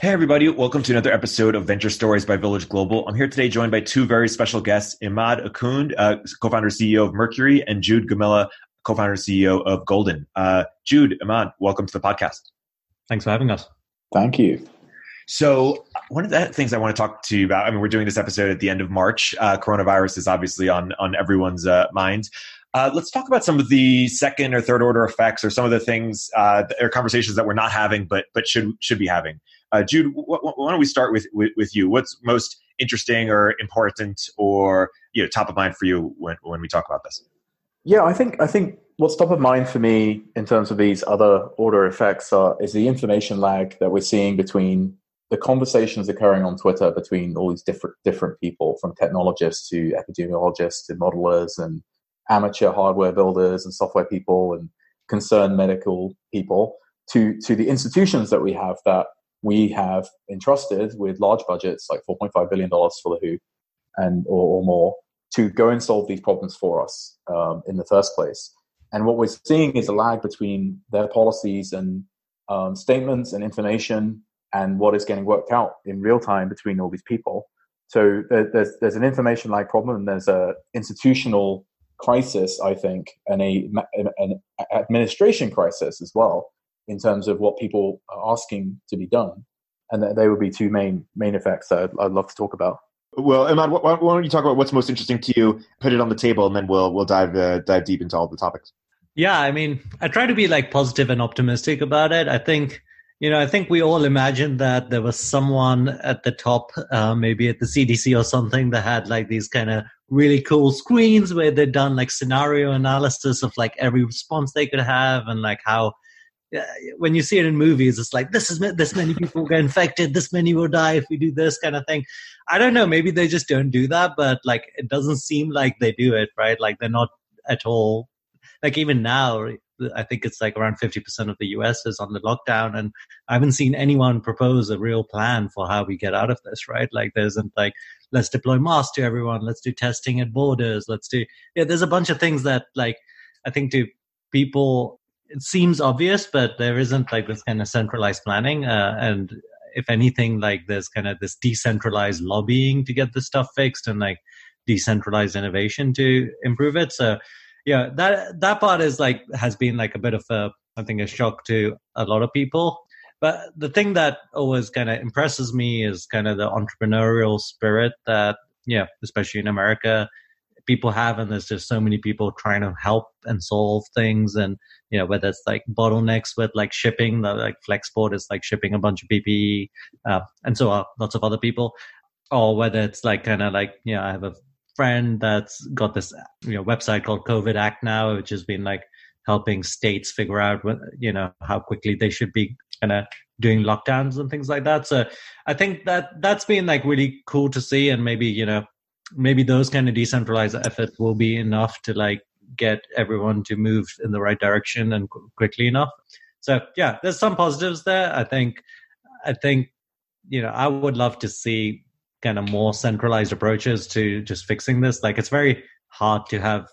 Hey, everybody. Welcome to another episode of Venture Stories by Village Global. I'm here today joined by two very special guests, Immad Akhund, uh, co-founder CEO of Mercury, and Jude Gomila, co-founder CEO of Golden. Uh, Jude, Immad, welcome to the podcast. Thanks for having us. Thank you. So, one of the things I want to talk to you about, I mean, we're doing this episode at the end of March. Uh, coronavirus is obviously on, on everyone's uh, minds. Uh, let's talk about some of the second or third order effects or some of the things uh, or conversations that we're not having but but should should be having. Uh, Jude, wh- wh- why don't we start with, with, with you? What's most interesting or important or you know top of mind for you when when we talk about this? Yeah, I think I think what's top of mind for me in terms of these other order effects are, is the information lag that we're seeing between the conversations occurring on Twitter between all these different different people, from technologists to epidemiologists to modelers and amateur hardware builders and software people and concerned medical people, to to the institutions that we have that we have entrusted with large budgets, like $4.5 billion for the WHO and or, or more, to go and solve these problems for us um, in the first place. And what we're seeing is a lag between their policies and um, statements and information and what is getting worked out in real time between all these people. So there's there's an information lag problem, and there's a institutional crisis, I think, and a an administration crisis as well in terms of what people are asking to be done. And they would be two main main effects that I'd, I'd love to talk about. Well, Immad, why, why, don't you talk about what's most interesting to you? Put it on the table, and then we'll we'll dive uh, dive deep into all the topics. Yeah, I mean, I try to be like positive and optimistic about it. I think you know, I think we all imagined that there was someone at the top, uh, maybe at the CDC or something, that had like these kind of really cool screens where they'd done like scenario analysis of like every response they could have and like how Uh, when you see it in movies, it's like this is this many people get infected, this many will die if we do this kind of thing. I don't know. Maybe they just don't do that, but like it doesn't seem like they do it, right? Like they're not at all. Like even now, I think it's like around fifty percent of the U.S. is on the lockdown, and I haven't seen anyone propose a real plan for how we get out of this, right? Like there isn't like let's deploy masks to everyone, let's do testing at borders, let's do yeah. There's a bunch of things that like I think to people it seems obvious, but there isn't like this kind of centralized planning. Uh, and if anything, like there's kind of this decentralized lobbying to get this stuff fixed and like decentralized innovation to improve it. So yeah, that that part is like has been like a bit of a I think a shock to a lot of people. But the thing that always kind of impresses me is kind of the entrepreneurial spirit that yeah, especially in America, people have and there's just so many people trying to help and solve things. And you know whether it's like bottlenecks with like shipping the like flexport is like shipping a bunch of ppe uh, and so are lots of other people. Or whether it's like kind of like you know i have a friend that's got this you know website called covid act now which has been like helping states figure out what, you know how quickly they should be kind of doing lockdowns and things like that. So i think that that's been like really cool to see and maybe you know maybe those kind of decentralized efforts will be enough to like get everyone to move in the right direction and quickly enough. So yeah, there's some positives there. I think, I think, you know, I would love to see kind of more centralized approaches to just fixing this. Like it's very hard to have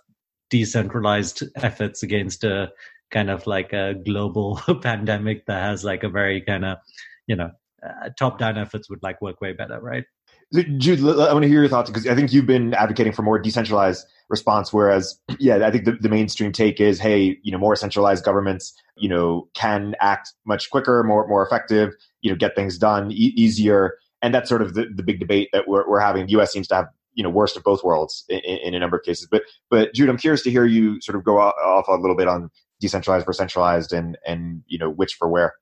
decentralized efforts against a kind of like a global pandemic that has like a very kind of, you know, uh, top down efforts would like work way better, right? Jude, I want to hear your thoughts because I think you've been advocating for more decentralized response. Whereas, yeah, I think the, the mainstream take is, hey, you know, more centralized governments, you know, can act much quicker, more more effective, you know, get things done e- easier, and that's sort of the, the big debate that we're, we're having. The U.S. seems to have you know worst of both worlds in, in, a number of cases. But but Jude, I'm curious to hear you sort of go off a little bit on decentralized versus centralized, and and you know which for where.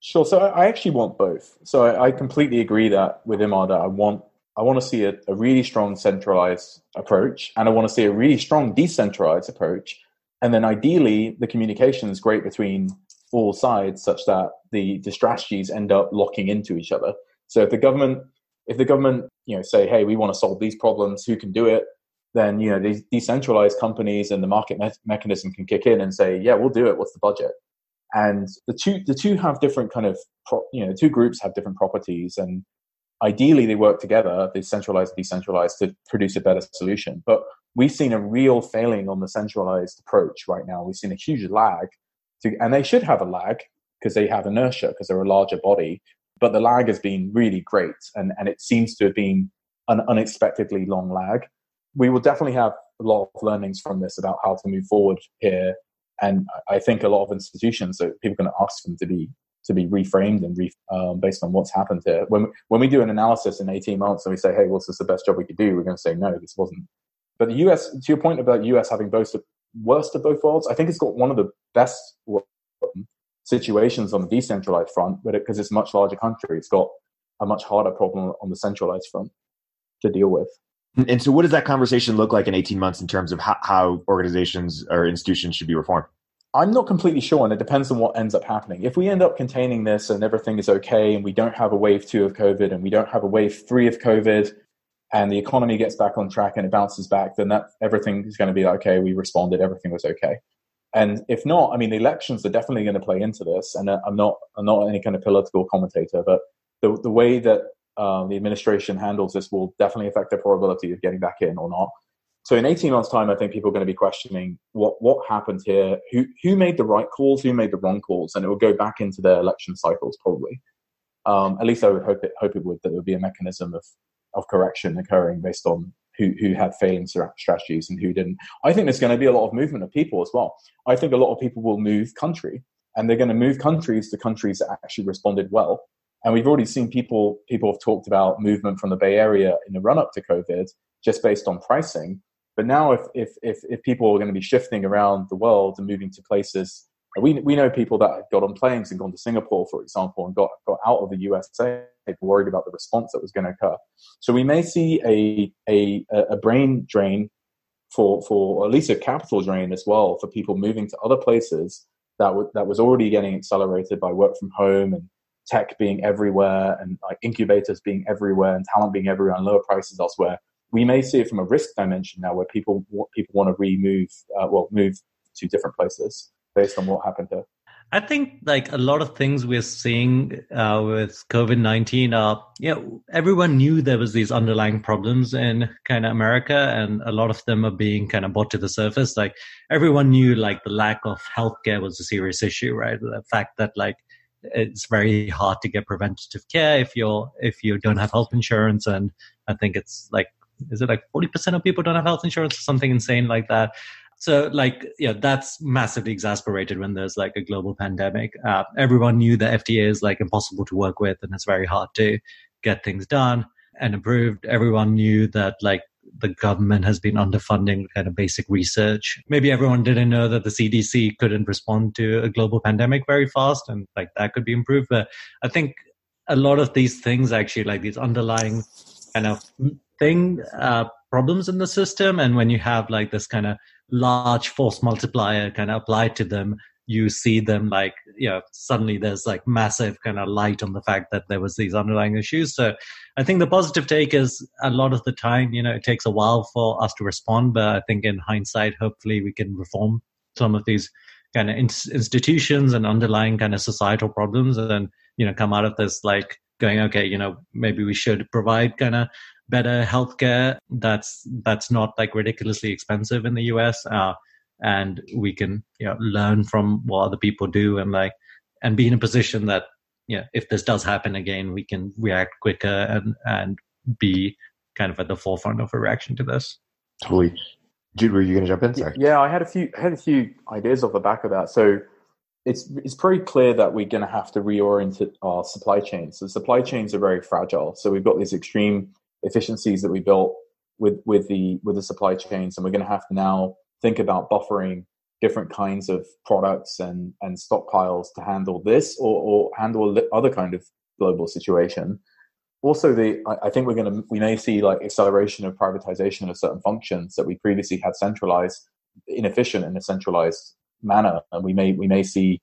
Sure. So I actually want both. So I, completely agree that with Immad that I want I want to see a, a really strong centralized approach, and I want to see a really strong decentralized approach. And then ideally, the communication is great between all sides, such that the, the strategies end up locking into each other. So if the government, if the government, you know, say, hey, we want to solve these problems, who can do it? then you know these decentralized companies and the market me- mechanism can kick in and say, yeah, we'll do it. What's the budget? And the two the two have different kind of pro- you know two groups have different properties, and ideally they work together, they centralized and decentralized to produce a better solution. But we've seen a real failing on the centralized approach right now. We've seen a huge lag, to, and they should have a lag because they have inertia because they're a larger body. But the lag has been really great, and, and it seems to have been an unexpectedly long lag. We will definitely have a lot of learnings from this about how to move forward here. And I think a lot of institutions that people are going to ask them to be to be reframed and re, um, based on what's happened here. When when we do an analysis in eighteen months and we say, "Hey, what's this the best job we could do?" We're going to say, "No, this wasn't." But the US, to your point about US having both the worst of both worlds, I think it's got one of the best situations on the decentralized front, but because it, it's a much larger country, it's got a much harder problem on the centralized front to deal with. And so, what does that conversation look like in 18 months in terms of how, how organizations or institutions should be reformed? I'm not completely sure, and it depends on what ends up happening. If we end up containing this and everything is okay, and we don't have a wave two of COVID, and we don't have a wave three of COVID, and the economy gets back on track and it bounces back, then that everything is going to be like, okay. We responded, everything was okay. And if not, I mean, the elections are definitely going to play into this. And uh, I'm not, I'm not any kind of political commentator, but the the way that um, the administration handles this will definitely affect the probability of getting back in or not. So in 18 months' time, I think people are going to be questioning what what happened here, who who made the right calls, who made the wrong calls, and it will go back into their election cycles probably. Um, at least I would hope it hope it would that there would be a mechanism of of correction occurring based on who who had failing strategies and who didn't. I think there's going to be a lot of movement of people as well. I think a lot of people will move country, and they're going to move countries to countries that actually responded well. And we've already seen people people have talked about movement from the Bay Area in the run up to COVID just based on pricing. But now, if, if, if, if people are going to be shifting around the world and moving to places, we, we know people that got on planes and gone to Singapore, for example, and got, got out of the USA, worried about the response that was going to occur. So we may see a, a, a brain drain for, for, at least a capital drain as well, for people moving to other places that, w- that was already getting accelerated by work from home and tech being everywhere and like incubators being everywhere and talent being everywhere and lower prices elsewhere we may see it from a risk dimension now, where people people want to remove, uh, well, move to different places based on what happened here. I think like a lot of things we're seeing uh, with COVID nineteen are, you know, everyone knew there was these underlying problems in kind of America, and a lot of them are being kind of brought to the surface. Like everyone knew, like the lack of healthcare was a serious issue, right? The fact that like it's very hard to get preventative care if you're if you don't have health insurance, and I think it's like is it like 40% of people don't have health insurance or something insane like that so like yeah that's massively exasperated when there's like a global pandemic uh, everyone knew that fda is like impossible to work with and it's very hard to get things done and approved everyone knew that like the government has been underfunding kind of basic research. Maybe everyone didn't know that the CDC couldn't respond to a global pandemic very fast and like that could be improved. But I think a lot of these things actually like these underlying kind of thing uh, problems in the system. And when you have like this kind of large force multiplier kind of applied to them you see them like you know suddenly there's like massive kind of light on the fact that there was these underlying issues. So i think the positive take is a lot of the time you know it takes a while for us to respond. But i think in hindsight hopefully we can reform some of these kind of in- institutions and underlying kind of societal problems and then you know come out of this like going okay you know maybe we should provide kind of better healthcare that's that's not like ridiculously expensive in the US uh, and we can you know learn from what other people do and like and be in a position that you know if this does happen again we can react quicker and and be kind of at the forefront of a reaction to this totally Jude, were you going to jump in? Sorry. Yeah, I had a few had a few ideas off the back of that. So it's it's pretty clear that we're going to have to reorient our supply chains. So supply chains are very fragile. So we've got these extreme efficiencies that we built with with the with the supply chains, and we're going to have to now think about buffering different kinds of products and and stockpiles to handle this or, or handle other kind of global situation. Also, the I, I think we're going to we may see like acceleration of privatization of certain functions that we previously had centralized, inefficient in a centralized manner, and we may we may see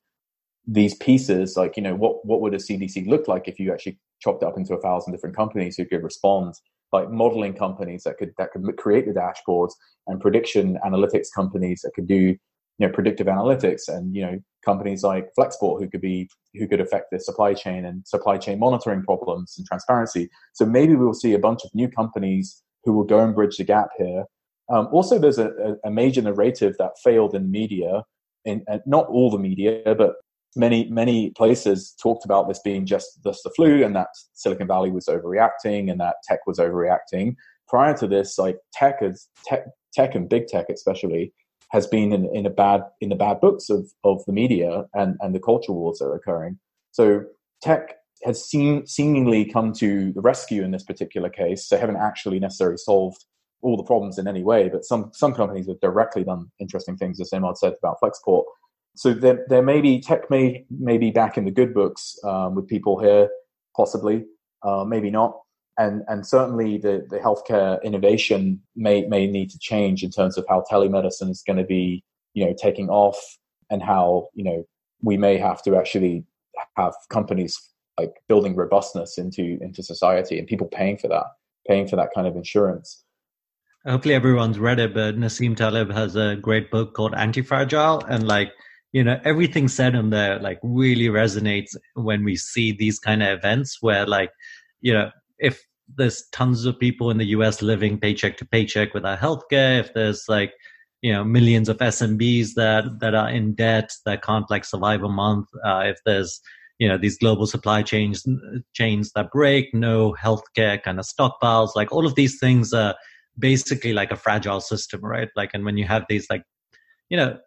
these pieces like you know what what would a cdc look like if you actually chopped up into a thousand different companies who could respond like modeling companies that could that could create the dashboards and prediction analytics companies that could do you know predictive analytics and you know companies like Flexport who could be who could affect the supply chain and supply chain monitoring problems and transparency. So maybe we'll see a bunch of new companies who will go and bridge the gap here. Um, also, there's a, a, major narrative that failed in media, in uh, not all the media, but many many places talked about this being just just the flu, and that Silicon Valley was overreacting, and that tech was overreacting. Prior to this, like tech is tech, tech and big tech especially has been in, in a bad in the bad books of, of the media and, and the culture wars that are occurring. So tech has seen, seemingly come to the rescue in this particular case. They haven't actually necessarily solved all the problems in any way, but some some companies have directly done interesting things, as Immad said about Flexport. So there, there may be tech may be back in the good books um, with people here, possibly, uh, maybe not. And and certainly the the healthcare innovation may may need to change in terms of how telemedicine is going to be you know taking off and how you know we may have to actually have companies like building robustness into into society and people paying for that paying for that kind of insurance. Hopefully everyone's read it but nassim taleb has a great book called anti-fragile and like you know everything said in there like really resonates when we see these kind of events where like you know if there's tons of people in the US living paycheck to paycheck without healthcare, if there's like, you know, millions of SMBs that, that are in debt that can't like survive a month, uh, if there's, you know, these global supply chains, chains that break, no healthcare kind of stockpiles, like all of these things are basically like a fragile system, right? Like, and when you have these like, you know,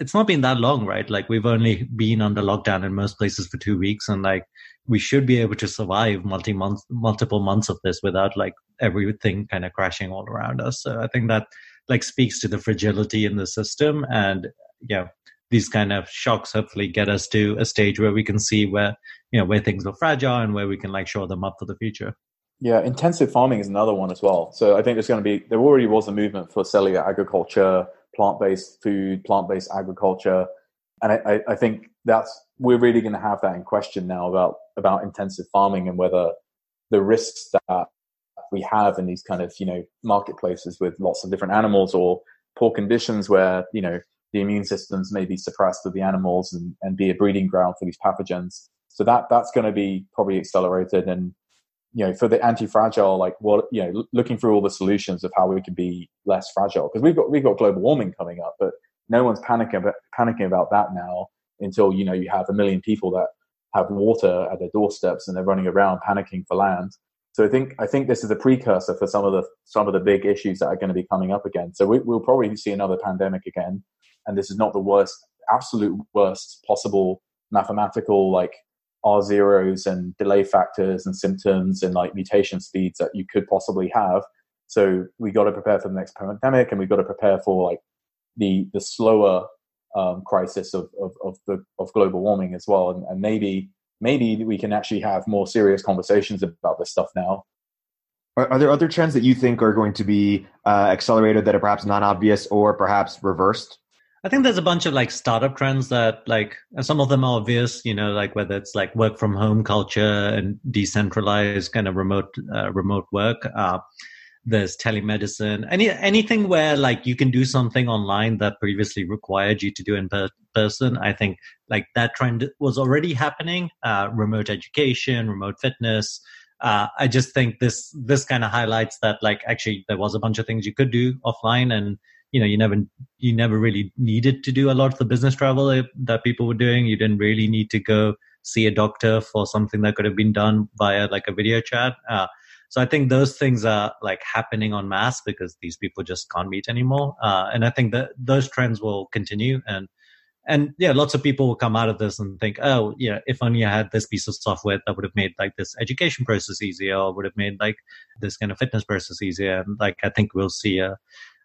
it's not been that long, right? Like we've only been under lockdown in most places for two weeks, and like we should be able to survive multi month, multiple months of this without like everything kind of crashing all around us. So I think that like speaks to the fragility in the system, and yeah, these kind of shocks hopefully get us to a stage where we can see where you know where things are fragile and where we can like shore them up for the future. Yeah, intensive farming is another one as well. So I think there's going to be there already was a movement for cellular agriculture plant-based food, plant-based agriculture, and I, I think that's we're really going to have that in question now about about intensive farming and whether the risks that we have in these kind of you know marketplaces with lots of different animals or poor conditions where you know the immune systems may be suppressed of the animals and, and be a breeding ground for these pathogens. So that that's going to be probably accelerated and you know, for the anti-fragile, like what you know, looking through all the solutions of how we can be less fragile because we've got we've got global warming coming up, but no one's panicking about, panicking about that now until you know you have a million people that have water at their doorsteps and they're running around panicking for land. So I think I think this is a precursor for some of the some of the big issues that are going to be coming up again. So we, we'll probably see another pandemic again, and this is not the worst, absolute worst possible mathematical like R zeros and delay factors and symptoms and like mutation speeds that you could possibly have. So we got to prepare for the next pandemic, and we got to prepare for like the the slower um, crisis of, of of the of global warming as well. And, and maybe maybe we can actually have more serious conversations about this stuff now. Are, there other trends that you think are going to be uh, accelerated that are perhaps non obvious or perhaps reversed? I think there's a bunch of like startup trends that like some of them are obvious, you know, like whether it's like work from home culture and decentralized kind of remote uh, remote work. Uh, there's telemedicine, any anything where like you can do something online that previously required you to do in per- person. I think like that trend was already happening. Uh, remote education, remote fitness. Uh, I just think this this kind of highlights that like actually there was a bunch of things you could do offline and you know you never you never really needed to do a lot of the business travel that people were doing. You didn't really need to go see a doctor for something that could have been done via like a video chat. Uh, so i think those things are like happening on mass because these people just can't meet anymore. Uh, and i think that those trends will continue. And and yeah lots of people will come out of this and think oh yeah if only i had this piece of software that would have made like this education process easier or would have made like this kind of fitness process easier. And like i think we'll see a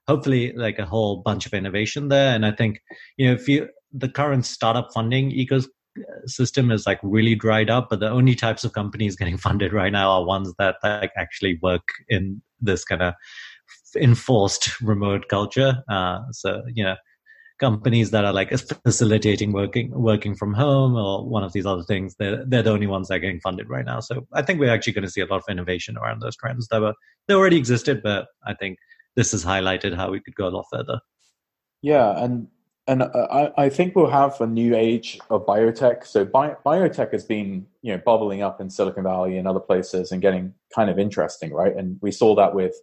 hopefully like a whole bunch of innovation there. And I think, you know, if you, the current startup funding ecosystem is like really dried up, but the only types of companies getting funded right now are ones that like actually work in this kind of enforced remote culture. Uh, so, you know, companies that are like facilitating working working from home or one of these other things. They're they're the only ones that are getting funded right now. So I think we're actually going to see a lot of innovation around those trends that were they already existed, but I think this has highlighted how we could go a lot further. Yeah, and and uh, I, I think we'll have a new age of biotech. So bi- biotech has been you know bubbling up in Silicon Valley and other places and getting kind of interesting, right? And we saw that with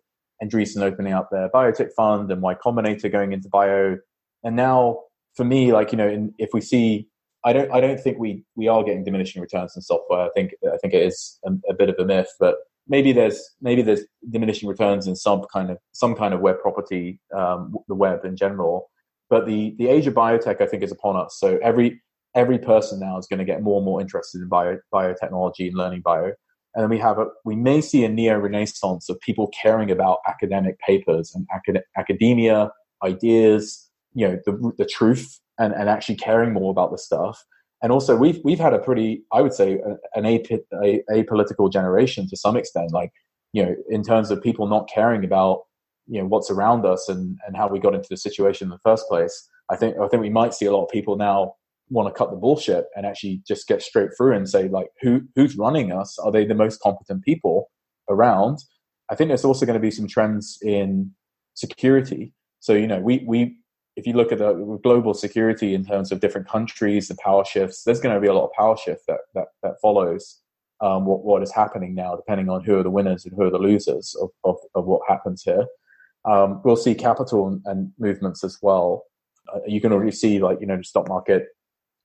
Andreessen opening up their biotech fund and Y Combinator going into bio. And now, for me, like you know, in, if we see, I don't, I don't think we we are getting diminishing returns in software. I think I think it is a, a bit of a myth, but maybe there's maybe there's diminishing returns in some kind of some kind of web property, um, the web in general. But the the age of biotech, I think, is upon us. So every every person now is going to get more and more interested in bio, biotechnology and learning bio. And then we have a, we may see a neo renaissance of people caring about academic papers and acad- academia, ideas, you know, the, the truth and, and actually caring more about the stuff. And also we've, we've had a pretty, I would say an a, a, apolitical generation to some extent, like, you know, in terms of people not caring about you know what's around us and and how we got into the situation in the first place. I think i think we might see a lot of people now want to cut the bullshit and actually just get straight through and say like who who's running us? Are they the most competent people around? I think there's also going to be some trends in security. So you know we we if you look at the global security in terms of different countries and power shifts there's going to be a lot of power shift that that, that follows um, what, what is happening now depending on who are the winners and who are the losers of, of, of what happens here um, we'll see capital and, and movements as well. Uh, you can already see, like you know, the stock market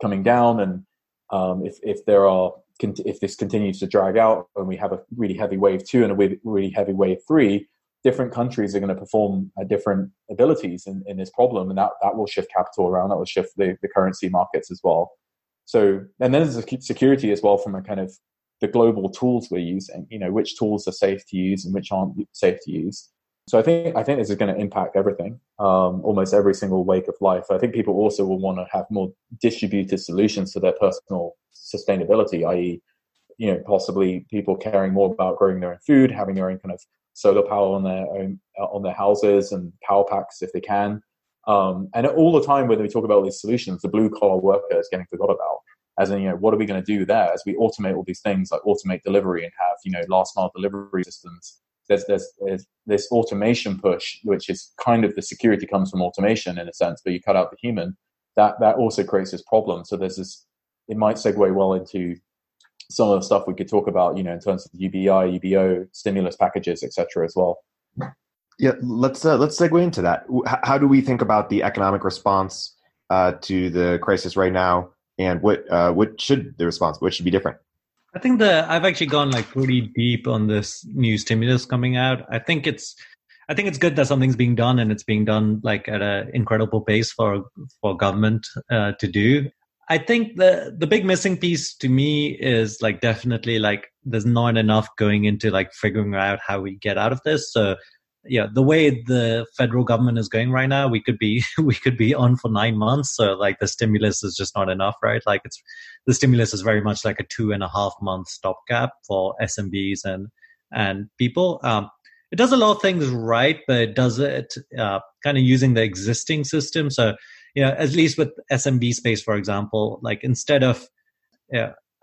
coming down, and um, if if there are if this continues to drag out and we have a really heavy wave two and a really heavy wave three, different countries are going to perform at different abilities in, in this problem, and that that will shift capital around. That will shift the, the currency markets as well. So, and then there's security as well from a kind of the global tools we're using. You know, which tools are safe to use and which aren't safe to use. So I think I think this is going to impact everything, um, almost every single wake of life. I think people also will want to have more distributed solutions to their personal sustainability, i.e., you know, possibly people caring more about growing their own food, having their own kind of solar power on their own uh, on their houses and power packs if they can. Um, and all the time when we talk about these solutions, the blue collar worker is getting forgot about. As in, you know, what are we going to do there as we automate all these things like automate delivery and have you know last mile delivery systems there's, there's, there's this automation push, which is kind of the security comes from automation in a sense, but you cut out the human. That that also creates this problem. So there's this. It might segue well into some of the stuff we could talk about, you know, in terms of UBI, UBO, stimulus packages, etc. as well. Yeah, let's uh, let's segue into that. How do we think about the economic response uh, to the crisis right now, and what uh, what should the response what should be different? I think the I've actually gone like pretty deep on this new stimulus coming out. I think it's I think it's good that something's being done and it's being done like at an incredible pace for for government uh, to do. I think the the big missing piece to me is like definitely like there's not enough going into like figuring out how we get out of this. So yeah, the way the federal government is going right now, we could be we could be on for nine months. So like the stimulus is just not enough, right? Like it's the stimulus is very much like a two and a half month stopgap for SMBs and and people. Um, it does a lot of things right, but it does it uh, kind of using the existing system. So you know, at least with SMB space, for example, like instead of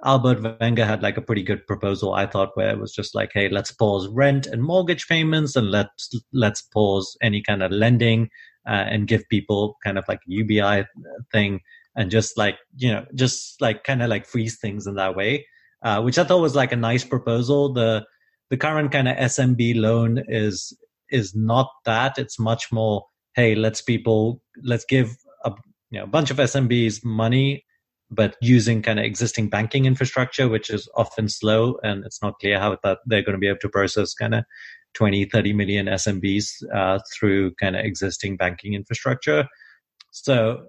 Albert Wenger had like a pretty good proposal, I thought, where it was just like, hey, let's pause rent and mortgage payments and let's let's pause any kind of lending uh, and give people kind of like UBI thing and just like you know just like kind of like freeze things in that way, uh, which I thought was like a nice proposal. The the current kind of SMB loan is is not that. It's much more, hey, let's people let's give you know a bunch of SMBs money but using kind of existing banking infrastructure, which is often slow and it's not clear how that they're going to be able to process kind of 20, 30 million SMBs uh, through kind of existing banking infrastructure. So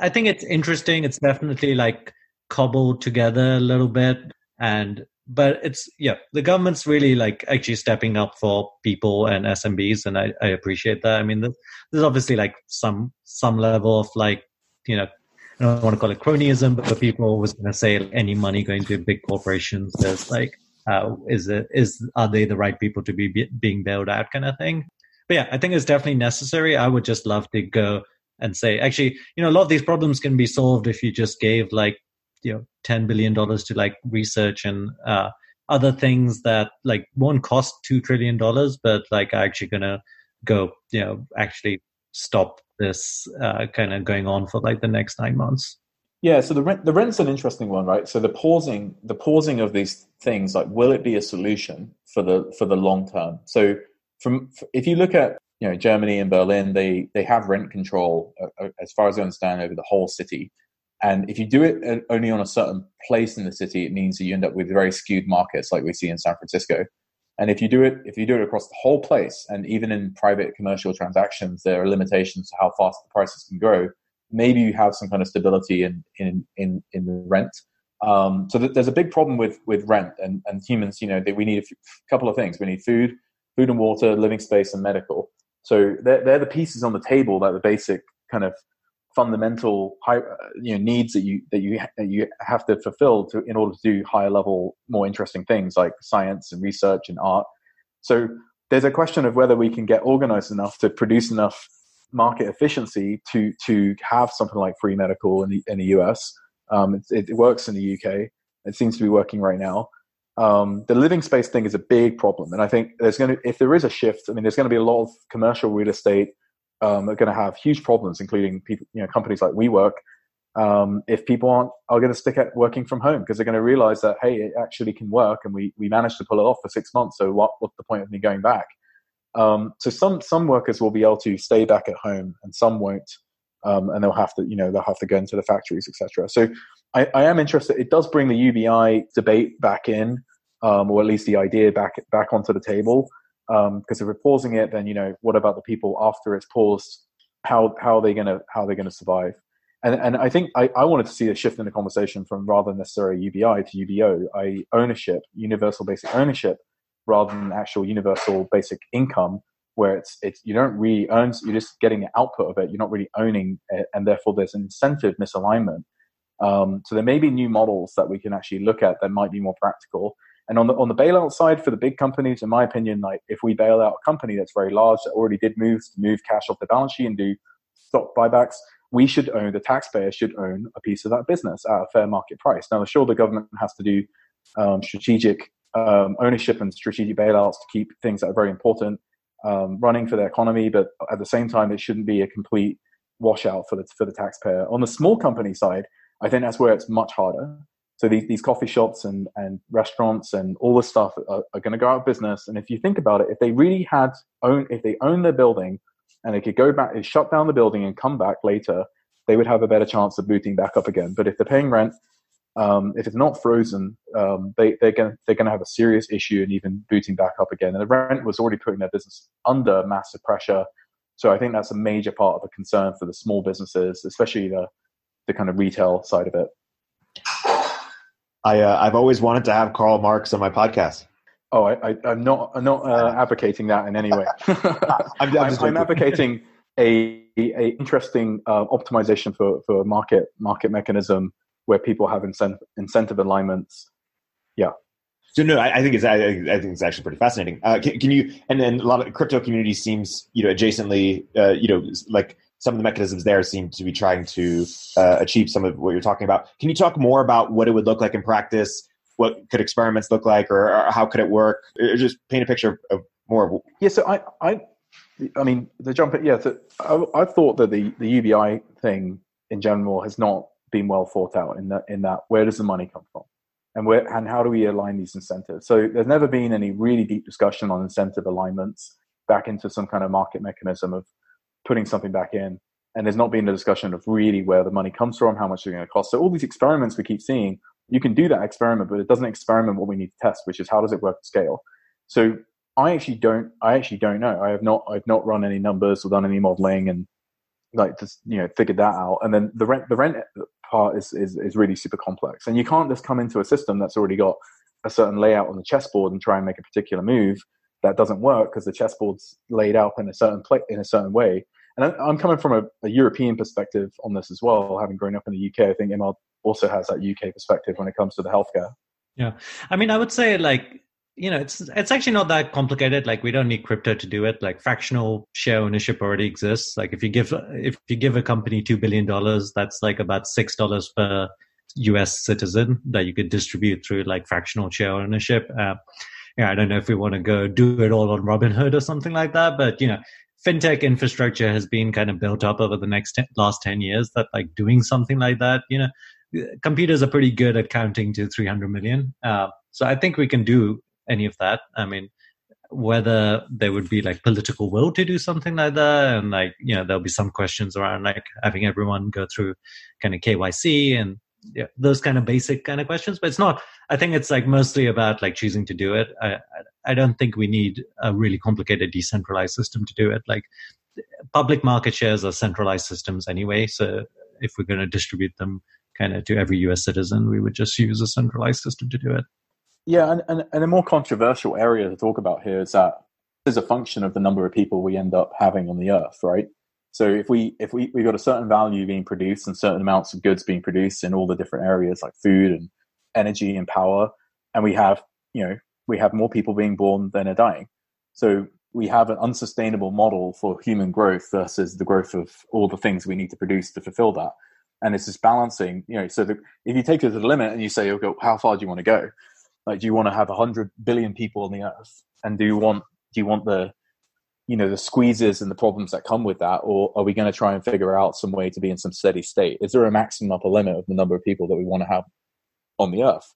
I think it's interesting. It's definitely like cobbled together a little bit. And, but it's, yeah, the government's really like actually stepping up for people and SMBs. And I, I appreciate that. I mean, there's, there's obviously like some, some level of like, you know, I don't want to call it cronyism, but people always going to say any money going to big corporations is like, uh, is it is are they the right people to be, be being bailed out kind of thing? But yeah, I think it's definitely necessary. I would just love to go and say, actually, you know, a lot of these problems can be solved if you just gave like, you know, $10 billion to like research and uh, other things that like won't cost $2 trillion, but like are actually going to go, you know, actually stop this uh, kind of going on for like the next nine months. Yeah, so the rent the rent's an interesting one, right? So the pausing the pausing of these things, like will it be a solution for the for the long term? So from if you look at you know Germany and Berlin, they they have rent control uh, uh as far as I understand over the whole city. And if you do it only on a certain place in the city, it means that you end up with very skewed markets like we see in San Francisco. And if you do it, if you do it across the whole place, and even in private commercial transactions, there are limitations to how fast the prices can grow maybe you have some kind of stability in in in, in the rent. Um, so th- there's a big problem with with rent and, and humans. You know, that we need a couple of things. We need food, food and water, living space, and medical. So they're, they're the pieces on the table that the basic kind of fundamental high, uh, you know needs that you that you that you have to fulfill to in order to do higher level more interesting things like science and research and art so there's a question of whether we can get organized enough to produce enough market efficiency to to have something like free medical in the in the US. Um, it, it, works in the UK. It seems to be working right now. Um, the living space thing is a big problem, and I think there's going to if there is a shift. I mean, there's going to be a lot of commercial real estate um, are going to have huge problems, including people, you know, companies like WeWork. Um, if people aren't are going to stick at working from home because they're going to realize that hey, it actually can work, and we we managed to pull it off for six months. So what what's the point of me going back? Um, so some some workers will be able to stay back at home, and some won't, um, and they'll have to you know they'll have to go into the factories, etc. So I, I, am interested. It does bring the UBI debate back in, um, or at least the idea back back onto the table. Because um, if we're pausing it, then you know what about the people after it's paused? How how are they gonna how are they gonna survive? And and I think I, I wanted to see a shift in the conversation from rather necessarily UBI to UBO, I ownership, universal basic ownership rather than actual universal basic income where it's it's you don't really earn you're just getting the output of it you're not really owning it and therefore there's an incentive misalignment um, so there may be new models that we can actually look at that might be more practical and on the on the bailout side for the big companies in my opinion like if we bail out a company that's very large that already did moves to move cash off the balance sheet and do stock buybacks we should own the taxpayer should own a piece of that business at a fair market price now sure the government has to do um, strategic um, ownership and strategic bailouts to keep things that are very important um, running for the economy, but at the same time, it shouldn't be a complete washout for the for the taxpayer. On the small company side, I think that's where it's much harder. So these, these coffee shops and, and restaurants and all this stuff are, are going to go out of business. And if you think about it, if they really had own, if they own their building and they could go back and shut down the building and come back later, they would have a better chance of booting back up again. But if they're paying rent um, if it's not frozen, um, they, they're going they're to have a serious issue in even booting back up again. And the rent was already putting their business under massive pressure. So I think that's a major part of a concern for the small businesses, especially the the kind of retail side of it. I uh, I've always wanted to have Karl Marx on my podcast. Oh, I, am not I'm not uh, advocating that in any way. I'm, I'm, I'm advocating a, a interesting uh, optimization for for market market mechanism where people have incentive, incentive alignments. Yeah. So no, I, I think it's I, I, think it's actually pretty fascinating. Uh, can, can, you and then a lot of crypto community seems you know adjacently uh, you know like some of the mechanisms there seem to be trying to uh, achieve some of what you're talking about. Can you talk more about what it would look like in practice? What could experiments look like, or, or how could it work? Or just paint a picture of more. Of... Yeah. So I I I mean the jump. Yeah. So I, I thought that the the UBI thing in general has not been well thought out in that in that where does the money come from and where and how do we align these incentives so there's never been any really deep discussion on incentive alignments back into some kind of market mechanism of putting something back in and there's not been a discussion of really where the money comes from how much it's going to cost. So all these experiments we keep seeing you can do that experiment but it doesn't experiment what we need to test which is how does it work at scale? So i actually don't i actually don't know. I have not i've not run any numbers or done any modeling and like just you know figured that out. And then the rent the rent part is, is is really super complex. And you can't just come into a system that's already got a certain layout on the chessboard and try and make a particular move that doesn't work because the chessboard's laid out in a certain play, in a certain way and i'm coming from a, a, european perspective on this as well having grown up in the uk i think Immad also has that uk perspective when it comes to the healthcare yeah i mean i would say like you know, it's it's actually not that complicated. Like we don't need crypto to do it. Like fractional share ownership already exists. Like if you give if you give a company two billion dollars, that's like about six dollars per U.S. citizen that you could distribute through like fractional share ownership. Uh, yeah, I don't know if we want to go do it all on Robinhood or something like that, but you know, fintech infrastructure has been kind of built up over the next ten, last 10 years that like doing something like that, you know, computers are pretty good at counting to 300 million. Uh, so I think we can do any of that. I mean, whether there would be like political will to do something like that, and like you know, there'll be some questions around like having everyone go through kind of KYC and yeah, those kind of basic kind of questions. But it's not. I think it's like mostly about like choosing to do it. I I don't think we need a really complicated decentralized system to do it. Like public market shares are centralized systems anyway. So if we're going to distribute them kind of to every US citizen, we would just use a centralized system to do it. Yeah, and, and, and a more controversial area to talk about here is that is a function of the number of people we end up having on the earth, right? So if we if we we've got a certain value being produced and certain amounts of goods being produced in all the different areas like food and energy and power, and we have you know we have more people being born than are dying. So we have an unsustainable model for human growth versus the growth of all the things we need to produce to fulfill that. And it's just balancing, you know. So the, if you take it to the limit and you say, "Okay, how far do you want to go?" Like, do you want to have hundred billion people on the earth, and do you want do you want the you know the squeezes and the problems that come with that, or are we going to try and figure out some way to be in some steady state? Is there a maximum upper limit of the number of people that we want to have on the earth?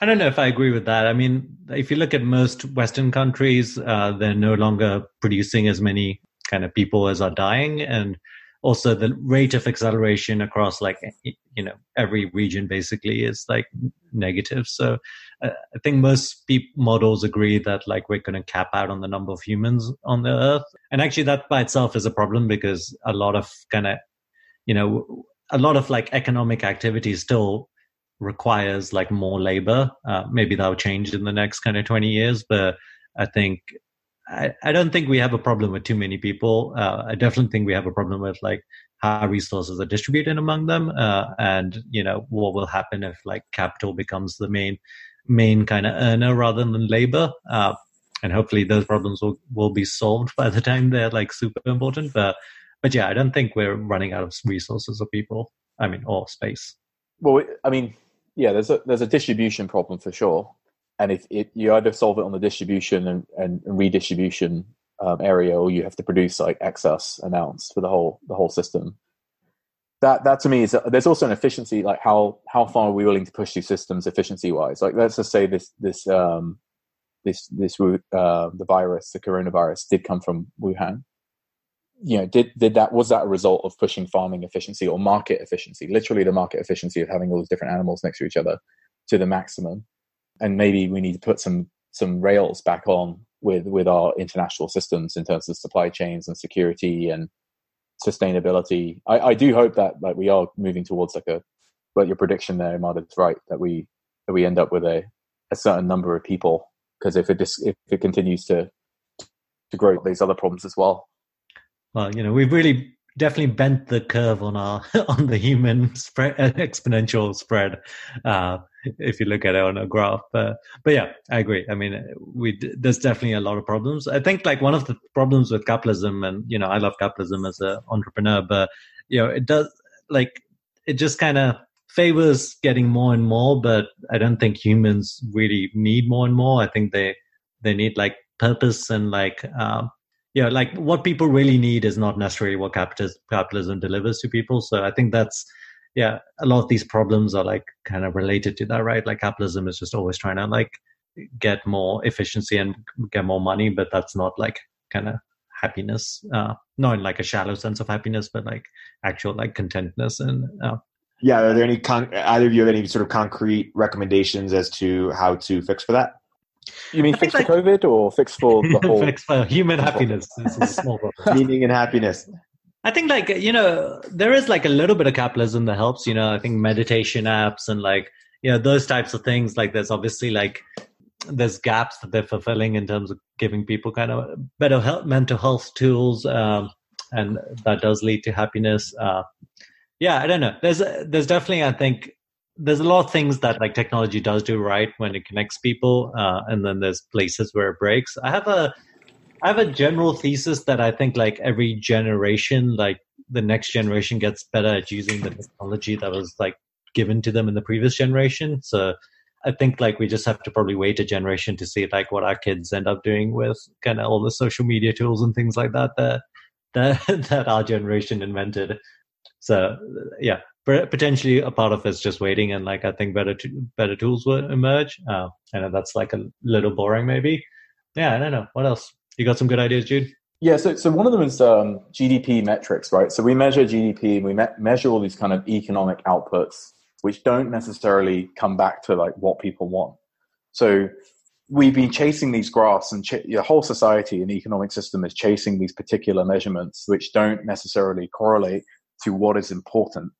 I don't know if I agree with that. I mean, if you look at most Western countries, uh, they're no longer producing as many kind of people as are dying, and also the rate of acceleration across like you know every region basically is like negative so i think most models agree that like we're going to cap out on the number of humans on the earth and actually that by itself is a problem because a lot of kind of you know a lot of like economic activity still requires like more labor uh, maybe that'll change in the next kind of 20 years but i think I, I don't think we have a problem with too many people. Uh, I definitely think we have a problem with like how resources are distributed among them, uh, and you know what will happen if like capital becomes the main main kind of earner rather than labor. Uh, and hopefully those problems will, will be solved by the time they're like super important. But but yeah, I don't think we're running out of resources or people. I mean, or space. Well, I mean, yeah, there's a there's a distribution problem for sure and if it, you either solve it on the distribution and, and, redistribution um, area, or you have to produce like excess amounts for the whole the whole system. That that to me is there's also an efficiency like how how far are we willing to push these systems efficiency wise? Like let's just say this this um, this this uh, the virus the coronavirus did come from Wuhan. You know, did did that was that a result of pushing farming efficiency or market efficiency? Literally, the market efficiency of having all these different animals next to each other to the maximum and maybe we need to put some some rails back on with with our international systems in terms of supply chains and security and sustainability. I, I do hope that like we are moving towards like a but your prediction there, Immad, is right that we that we end up with a, a certain number of people because if it just if it continues to to grow these other problems as well. Well, you know, we've really definitely bent the curve on our on the human spread exponential spread uh, if you look at it on a graph. But yeah i agree. I mean we there's definitely a lot of problems. I think like one of the problems with capitalism and you know i love capitalism as an entrepreneur but you know it does like it just kind of favors getting more and more but i don't think humans really need more and more. I think they they need like purpose and like um, yeah, like what people really need is not necessarily what capitalism, capitalism delivers to people. So I think that's, yeah, a lot of these problems are like kind of related to that, right? Like capitalism is just always trying to like get more efficiency and get more money, but that's not like kind of happiness, uh, not in like a shallow sense of happiness, but like actual like contentness and. Uh, yeah, are there any con- either of you have any sort of concrete recommendations as to how to fix for that? You mean fix for COVID or fix for the whole? fix for human happiness. This is small Meaning and happiness. I think like you know there is like a little bit of capitalism that helps. You know, I think meditation apps and like you know those types of things. Like there's obviously like there's gaps that they're fulfilling in terms of giving people kind of better health, mental health tools, um, and that does lead to happiness. Uh, yeah, I don't know. There's there's definitely I think there's a lot of things that like technology does do right when it connects people, uh, and then there's places where it breaks. I have a I have a general thesis that I think like every generation, like the next generation gets better at using the technology that was like given to them in the previous generation. So I think like we just have to probably wait a generation to see like what our kids end up doing with kind of all the social media tools and things like that that that, that our generation invented. So yeah, potentially a part of it's just waiting, and like I think better better tools will emerge. Uh, I know that's like a little boring, maybe. Yeah, I don't know. What else? You got some good ideas, Jude? Yeah, so, so one of them is um, GDP metrics, right? So we measure GDP and we me- measure all these kind of economic outputs, which don't necessarily come back to like what people want. So we've been chasing these graphs, and ch- the whole society and economic system is chasing these particular measurements, which don't necessarily correlate to what is important,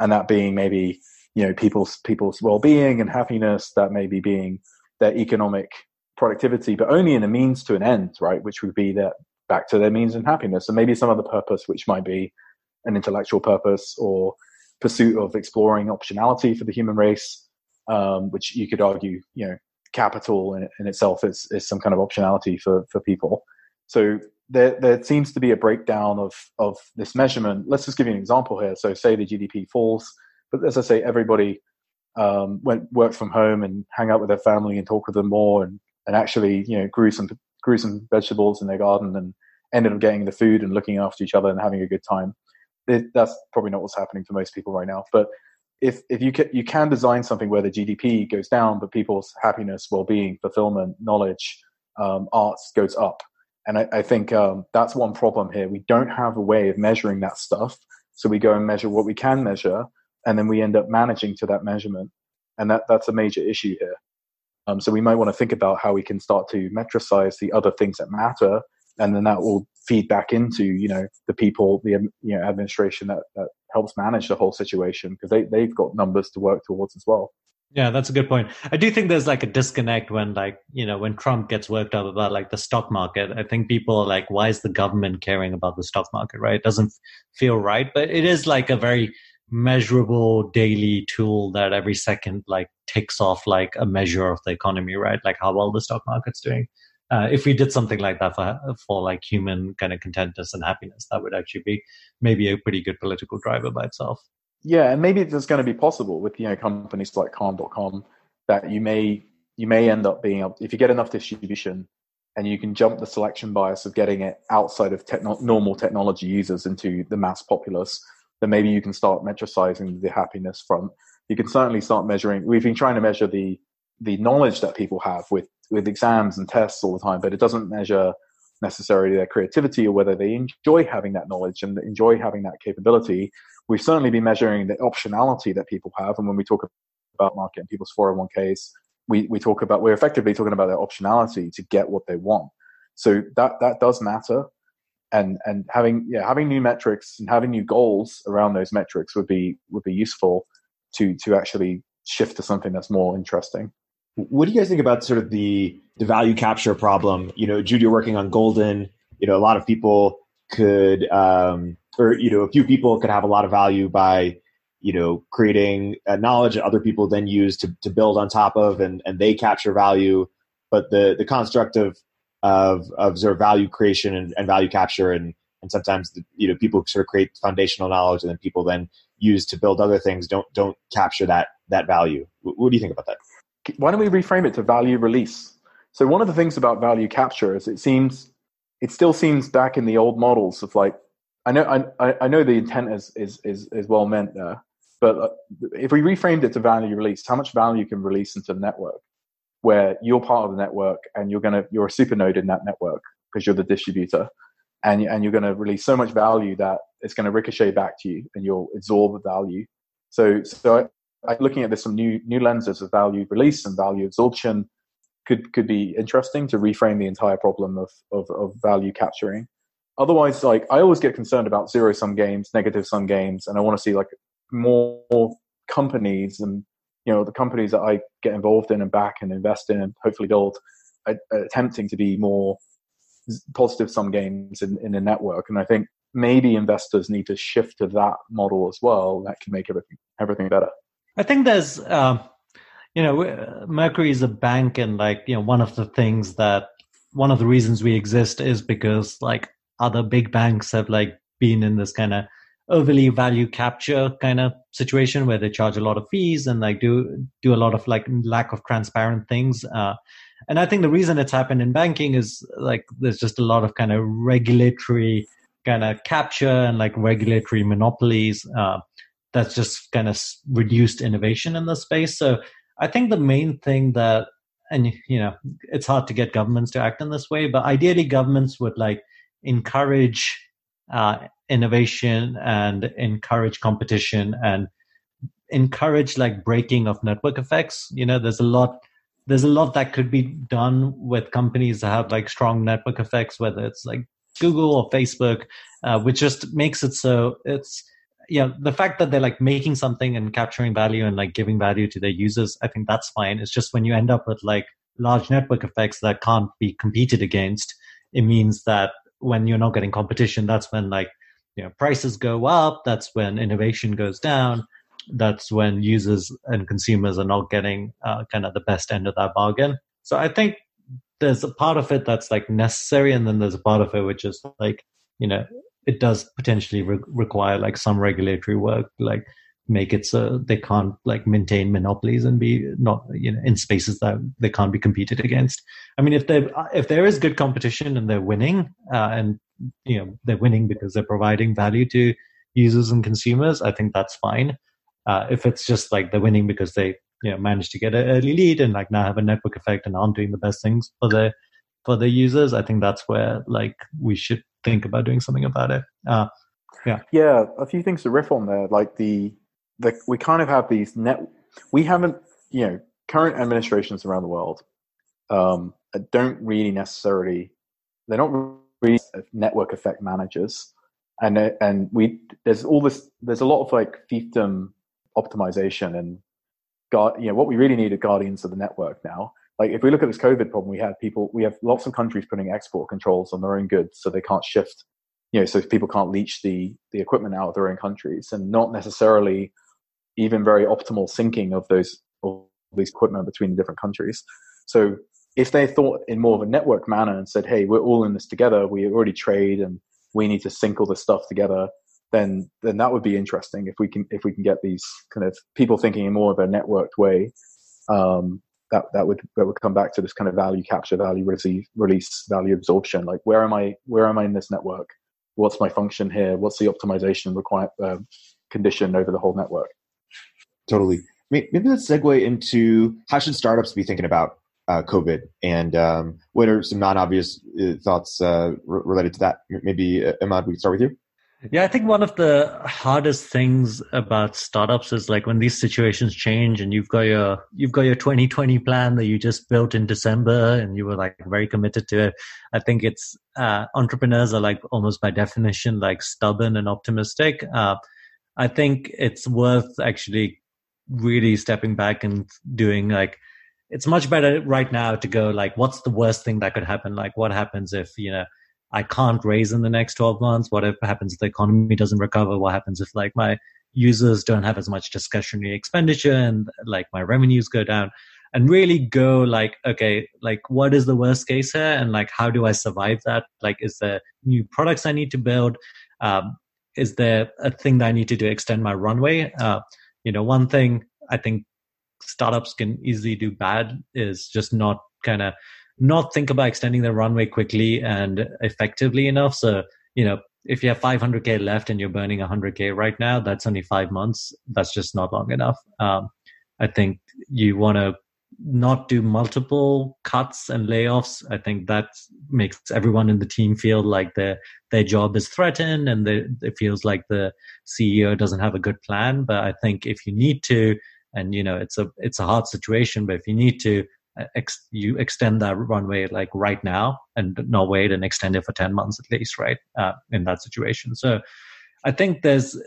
and that being maybe you know people's people's well-being and happiness, that maybe being their economic productivity, but only in a means to an end, right? Which would be that back to their means and happiness, and maybe some other purpose, which might be an intellectual purpose or pursuit of exploring optionality for the human race, um, which you could argue, you know, capital in, in, itself is, is some kind of optionality for, for people. So there, there seems to be a breakdown of, of this measurement. Let's just give you an example here. So say the GDP falls, but as I say, everybody um, went worked from home and hang out with their family and talk with them more and, and actually, you know, grew some grew some vegetables in their garden and ended up getting the food and looking after each other and having a good time. It, that's probably not what's happening for most people right now. But if if you can, you can design something where the GDP goes down, but people's happiness, well-being, fulfillment, knowledge, um, arts goes up. And I, I think um, that's one problem here. We don't have a way of measuring that stuff, so we go and measure what we can measure, and then we end up managing to that measurement, and that that's a major issue here. Um, so we might want to think about how we can start to metricize the other things that matter, and then that will feed back into you know the people, the you know administration that, that helps manage the whole situation because they they've got numbers to work towards as well. Yeah, that's a good point. I do think there's like a disconnect when like, you know, when Trump gets worked up about like the stock market. I think people are like, why is the government caring about the stock market, right? It doesn't feel right, but it is like a very measurable daily tool that every second like ticks off like a measure of the economy, right? Like how well the stock market's doing. Uh, if we did something like that for for like human kind of contentness and happiness, that would actually be maybe a pretty good political driver by itself. Yeah, and maybe it's going to be possible with you know companies like Calm.com that you may you may end up being able if you get enough distribution and you can jump the selection bias of getting it outside of techno- normal technology users into the mass populace then maybe you can start metricizing the happiness front. You can certainly start measuring. We've been trying to measure the the knowledge that people have with with exams and tests all the time, but it doesn't measure necessarily their creativity or whether they enjoy having that knowledge and enjoy having that capability. We've certainly been measuring the optionality that people have, and when we talk about market and people's 401ks, we, we talk about we're effectively talking about their optionality to get what they want. So that that does matter and and having yeah having new metrics and having new goals around those metrics would be would be useful to to actually shift to something that's more interesting. What do you guys think about sort of the the value capture problem? You know, Jude, you're working on Golden. You know, a lot of people could, um, or you know, a few people could have a lot of value by, you know, creating knowledge that other people then use to to build on top of, and and they capture value. But the the construct of of of sort of value creation and, and value capture and and sometimes the, you know people sort of create foundational knowledge and then people then use to build other things don't don't capture that that value. What, what do you think about that? Why don't we reframe it to value release? So one of the things about value capture is it seems it still seems back in the old models of like i know i, I know the intent is is is, is well meant there but uh, if we reframed it to value release how much value can release into the network where you're part of the network and you're to you're a super node in that network because you're the distributor and, and you're to release so much value that it's to ricochet back to you and you'll absorb the value. So so I, looking at this from new new lenses of value release and value absorption could could be interesting to reframe the entire problem of of, of value capturing. Otherwise like i always get concerned about zero sum games negative sum games and i want to see like more companies and you know the companies that I get involved in and back and invest in and hopefully build attempting to be more positive sum games in, in a network. And I think maybe investors need to shift to that model as well that can make everything everything better. I think there's, uh, you know, Mercury is a bank, and like, you know, one of the things that one of the reasons we exist is because like other big banks have like been in this kind of overly value capture kind of situation where they charge a lot of fees and like do do a lot of like lack of transparent things uh, and i think the reason it's happened in banking is like there's just a lot of kind of regulatory kind of capture and like regulatory monopolies uh, that's just kind of reduced innovation in the space. So i think the main thing that and you know it's hard to get governments to act in this way but ideally governments would like encourage uh, innovation and encourage competition and encourage like breaking of network effects. You know there's a lot there's a lot that could be done with companies that have like strong network effects whether it's like google or facebook uh, which just makes it so it's yeah the fact that they're like making something and capturing value and like giving value to their users i think that's fine. It's just when you end up with like large network effects that can't be competed against it means that when you're not getting competition that's when like you know prices go up that's when innovation goes down that's when users and consumers are not getting uh, kind of the best end of that bargain. So i think there's a part of it that's like necessary and then there's a part of it which is like you know it does potentially re- require like some regulatory work like make it so they can't like maintain monopolies and be not you know in spaces that they can't be competed against. I mean if there if there is good competition and they're winning uh, and you know they're winning because they're providing value to users and consumers i think that's fine. Uh, if it's just like they're winning because they you know managed to get an early lead and like now have a network effect and aren't doing the best things for their for their users i think that's where like we should think about doing something about it. Uh, yeah. Yeah a few things to riff on there like the the we kind of have these net we haven't you know current administrations around the world um, don't really necessarily they're not really network effect managers, and uh, and we there's all this there's a lot of like fiefdom optimization and guard you know what we really need are guardians of the network now. Like if we look at this COVID problem, we have people we have lots of countries putting export controls on their own goods so they can't shift you know so people can't leach the the equipment out of their own countries and not necessarily even very optimal syncing of those of these equipment between the different countries. So if they thought in more of a network manner and said, "Hey, we're all in this together. We already trade, and we need to sync all this stuff together," then then that would be interesting. If we can if we can get these kind of people thinking in more of a networked way, um, that that would that would come back to this kind of value capture, value release, release, value absorption. Like where am I? Where am I in this network? What's my function here? What's the optimization require uh, condition over the whole network? Totally. Maybe let's segue into how should startups be thinking about uh, COVID, and um, what are some non-obvious uh, thoughts uh, related to that? Maybe Immad, we can start with you. Yeah, I think one of the hardest things about startups is like when these situations change and you've got your you've got your 2020 plan that you just built in December and you were like very committed to it. I think it's uh, entrepreneurs are like almost by definition like stubborn and optimistic. Uh, I think it's worth actually really stepping back and doing like it's much better right now to go like what's the worst thing that could happen like what happens if you know i can't raise in the next 12 months. What happens if the economy doesn't recover? What happens if like my users don't have as much discretionary expenditure and like my revenues go down? And really go like okay like what is the worst case here? And like how do i survive that? Like is there new products i need to build? Um, is there a thing that i need to do extend my runway? Uh, you know one thing i think startups can easily do bad is just not kind of not think about extending the runway quickly and effectively enough. So, you know, if you have 500k left and you're burning 100k right now, that's only five months. That's just not long enough. Um, I think you want to not do multiple cuts and layoffs. I think that makes everyone in the team feel like their their job is threatened and they, it feels like the CEO doesn't have a good plan. But I think if you need to and you know it's a it's a hard situation but if you need to ex- you extend that runway like right now and not wait and extend it for 10 months at least right uh, in that situation. So i think there's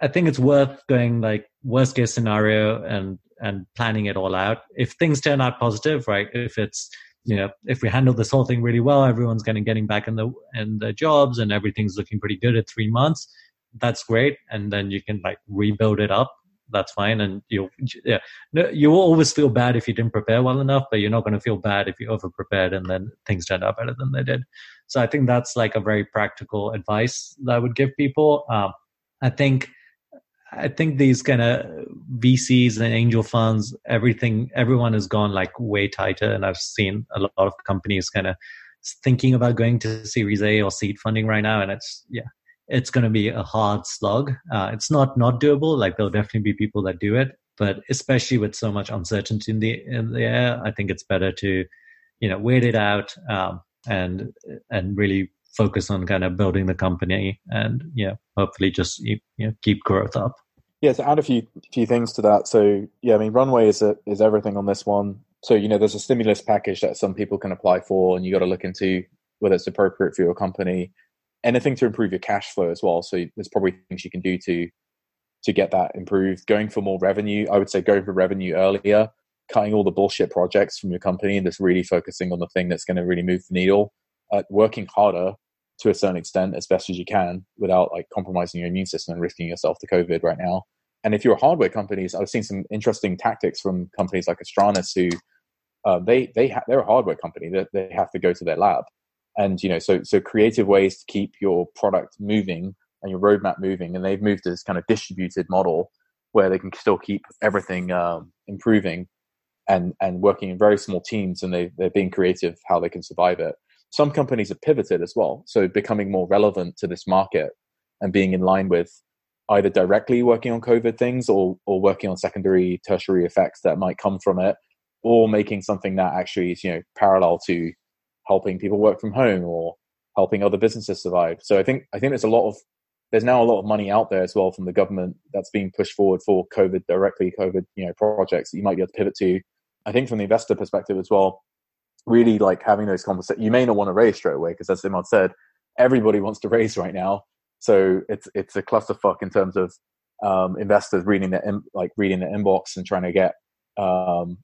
i think it's worth going like worst case scenario and and planning it all out. If things turn out positive right if it's you know if we handle this whole thing really well everyone's getting getting back in the in the jobs and everything's looking pretty good at three months that's great. And then you can like rebuild it up that's fine. And you, yeah, you will always feel bad if you didn't prepare well enough, but you're not going to feel bad if you over prepared and then things turned out better than they did. So I think that's like a very practical advice that I would give people. Um, I think I think these kind of VCs and angel funds, everything, everyone has gone like way tighter, and I've seen a lot of companies kind of thinking about going to Series A or seed funding right now, and it's yeah, it's going to be a hard slog. Uh, it's not not doable. Like there'll definitely be people that do it, but especially with so much uncertainty in the in the air, I think it's better to you know wait it out um, and and really focus on kind of building the company and yeah, hopefully just you know keep growth up. Yeah, to add a few few things to that. So yeah, I mean, runway is a, is everything on this one. So you know, there's a stimulus package that some people can apply for, and you got to look into whether it's appropriate for your company. Anything to improve your cash flow as well. So there's probably things you can do to to get that improved. Going for more revenue, I would say go for revenue earlier. Cutting all the bullshit projects from your company and just really focusing on the thing that's going to really move the needle. Uh, working harder to a certain extent as best as you can without like compromising your immune system and risking yourself to COVID right now. And if you're a hardware companies, I've seen some interesting tactics from companies like Astranis who uh, they they ha- they're a hardware company that they have to go to their lab, and you know so so creative ways to keep your product moving and your roadmap moving, and they've moved to this kind of distributed model where they can still keep everything um, improving and and working in very small teams, and they they're being creative how they can survive it. Some companies have pivoted as well, so becoming more relevant to this market and being in line with either directly working on COVID things or or working on secondary, tertiary effects that might come from it, or making something that actually is you know parallel to helping people work from home or helping other businesses survive. So I think I think there's a lot of there's now a lot of money out there as well from the government that's being pushed forward for COVID directly COVID you know projects that you might be able to pivot to. I think from the investor perspective as well, really like having those conversations. You may not want to raise straight away because as Immad said, everybody wants to raise right now. So it's it's a clusterfuck in terms of um, investors reading their in, like reading their inbox and trying to get um,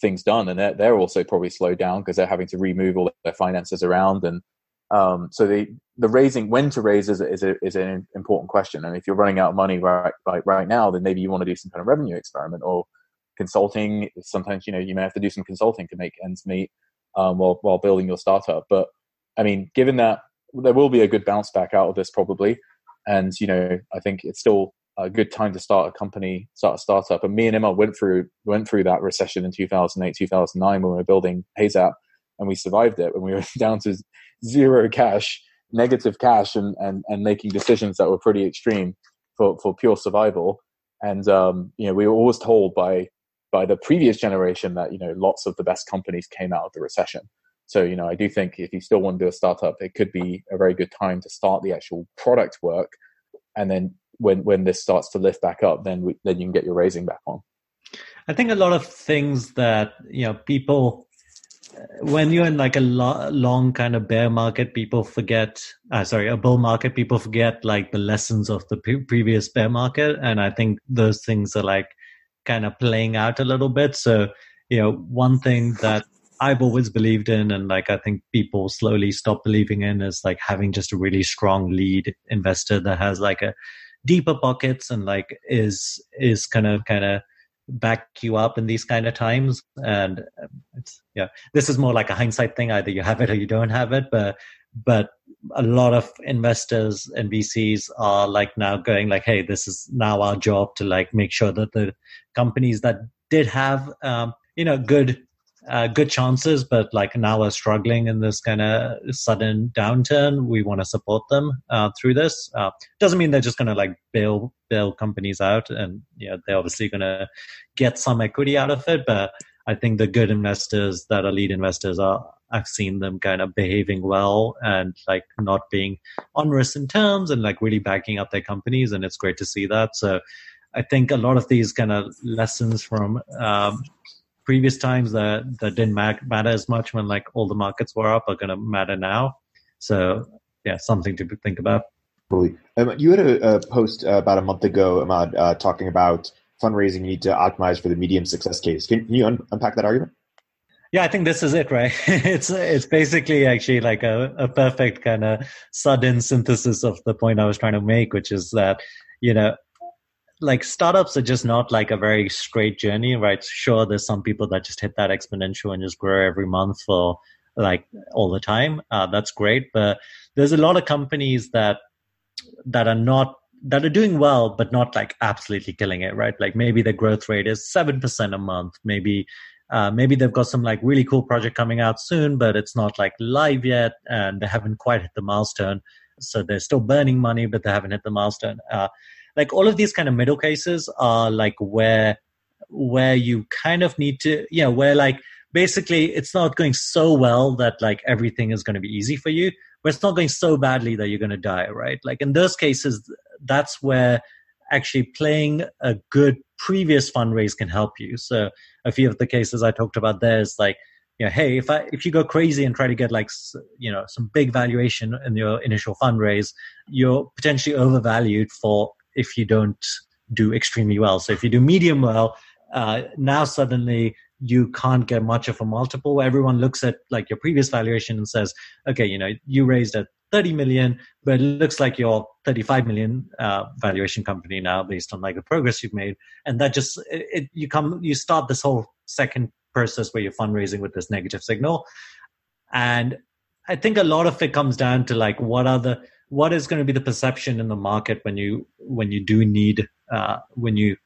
things done, and they're they're also probably slowed down because they're having to remove all their finances around, and um, so the the raising when to raise is is, a, is an important question. And if you're running out of money right right right now, then maybe you want to do some kind of revenue experiment or consulting. Sometimes you know you may have to do some consulting to make ends meet um, while while building your startup. But I mean, given that there will be a good bounce back out of this probably. And you know, I think it's still a good time to start a company, start a startup. And me and Immad went through went through that recession in 2008, 2009 when we were building Heyzap, and we survived it. When we were down to zero cash, negative cash, and and and making decisions that were pretty extreme for for pure survival. And um, you know, we were always told by by the previous generation that you know lots of the best companies came out of the recession. So, you know, I do think if you still want to do a startup, it could be a very good time to start the actual product work. And then when, when this starts to lift back up, then we, then you can get your raising back on. I think a lot of things that, you know, people, when you're in like a lo- long kind of bear market, people forget, uh, sorry, a bull market, people forget like the lessons of the pre- previous bear market. And I think those things are like kind of playing out a little bit. So, you know, one thing that I've always believed in, and like I think people slowly stop believing in, is like having just a really strong lead investor that has like a deeper pockets and like is is kind of kind of back you up in these kind of times. And um, it's yeah, this is more like a hindsight thing. Either you have it or you don't have it, but but a lot of investors and VCs are like now going like, hey, this is now our job to like make sure that the companies that did have um, you know good uh, good chances, but like now are struggling in this kind of sudden downturn. We want to support them uh, through this. Uh, doesn't mean they're just going to like bail bail companies out, and you know they're obviously going to get some equity out of it. But I think the good investors that are lead investors are. I've seen them kind of behaving well and like not being onerous in terms and like really backing up their companies, and it's great to see that. So. I think a lot of these kind of lessons from um, previous times that that didn't matter as much when like all the markets were up are going to matter now. So yeah, something to think about. Totally. Um, you had a, a post uh, about a month ago, Immad, uh, talking about fundraising. You need to optimize for the medium success case. Can, can you un- unpack that argument? Yeah, I think this is it, right? it's it's basically actually like a, a perfect kind of sudden synthesis of the point I was trying to make, which is that you know like startups are just not like a very straight journey, right? Sure, there's some people that just hit that exponential and just grow every month for like all the time. Uh, that's great, but there's a lot of companies that that are not that are doing well, but not like absolutely killing it, right? Like maybe the growth rate is seven percent a month, maybe. Uh, maybe they've got some like really cool project coming out soon, but it's not like live yet, and they haven't quite hit the milestone. So they're still burning money, but they haven't hit the milestone. Uh, like all of these kind of middle cases are like where where you kind of need to, yeah, where like basically it's not going so well that like everything is going to be easy for you, but it's not going so badly that you're going to die, right? Like in those cases, that's where actually playing a good previous fundraise can help you. So a few of the cases I talked about there is like, you know, hey, if I if you go crazy and try to get like you know some big valuation in your initial fundraise, you're potentially overvalued for if you don't do extremely well. So if you do medium well, uh, now suddenly you can't get much of a multiple. Everyone looks at like your previous valuation and says, okay, you know, you raised at 30 million, but it looks like you're 35 million uh, valuation company now based on like the progress you've made. And that just, it, it, you come, you start this whole second process where you're fundraising with this negative signal. And I think a lot of it comes down to like, what are the, what is going to be the perception in the market when you, when you do need, uh, when you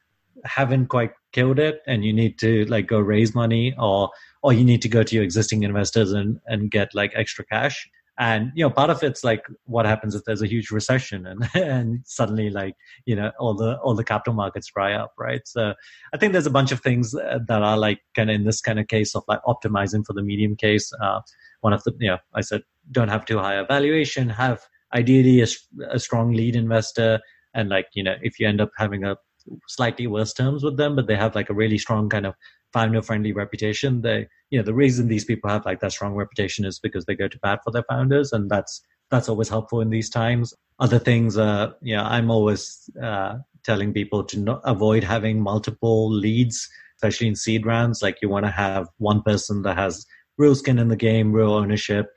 haven't quite killed it and you need to like go raise money or or you need to go to your existing investors and and get like extra cash? And you know part of it's like what happens if there's a huge recession and and suddenly like you know all the all the capital markets dry up right? So i think there's a bunch of things that are like kind of in this kind of case of like optimizing for the medium case. Uh, one of the you know i said don't have too high a valuation have ideally a, a strong lead investor and like you know if you end up having a slightly worse terms with them, but they have like a really strong kind of founder friendly reputation. They, you know, the reason these people have like that strong reputation is because they go to bat for their founders, and that's that's always helpful in these times. Other things, uh, yeah, I'm always uh, telling people to not avoid having multiple leads, especially in seed rounds. Like you want to have one person that has real skin in the game, real ownership.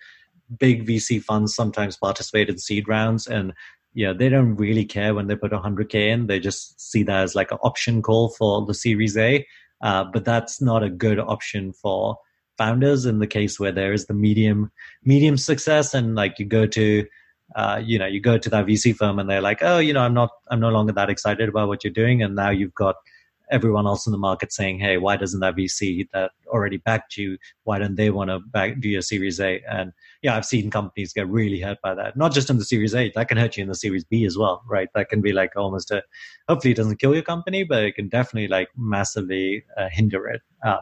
Big VC funds sometimes participate in seed rounds, and yeah, they don't really care when they put 100k in. They just see that as like an option call for the Series A. Uh, but that's not a good option for founders in the case where there is the medium medium success and like you go to uh, you know you go to that VC firm and they're like oh you know I'm not I'm no longer that excited about what you're doing and now you've got everyone else in the market saying, "Hey, why doesn't that VC that already backed you? Why don't they want to back do your Series A?" And yeah, I've seen companies get really hurt by that. Not just in the Series A, that can hurt you in the Series B as well, right? That can be like almost a. Hopefully, it doesn't kill your company, but it can definitely like massively uh, hinder it. Uh,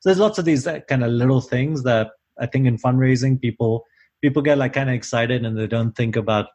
so there's lots of these uh, kind of little things that I think in fundraising people people get like kind of excited and they don't think about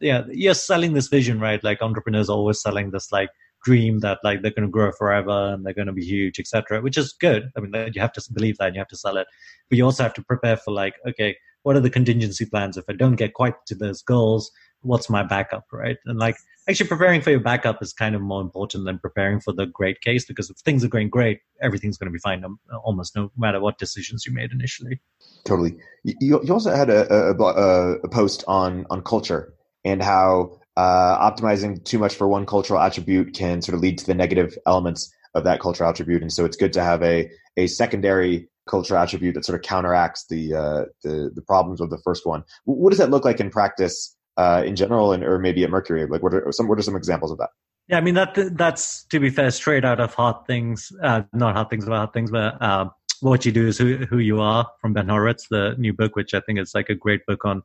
yeah you're selling this vision right like entrepreneurs always selling this like dream that like they're going to grow forever and they're going to be huge, etc. Which is good. I mean, you have to believe that and you have to sell it, but you also have to prepare for like, okay, what are the contingency plans if I don't get quite to those goals? What's my backup, right? And like, actually, preparing for your backup is kind of more important than preparing for the great case because if things are going great, everything's going to be fine, almost no matter what decisions you made initially. Totally. You, you also had a, a, a post on on culture and how uh, optimizing too much for one cultural attribute can sort of lead to the negative elements of that cultural attribute. And so it's good to have a, a secondary cultural attribute that sort of counteracts the, uh, the, the problems of the first one. What does that look like in practice uh, in general, and or maybe at Mercury? Like, what are some what are some examples of that? Yeah, I mean that that's to be fair, straight out of Hard Things, uh, not Hard Things about Hard Things, but uh, what you do is who who you are from Ben Horowitz, the new book, which I think is like a great book on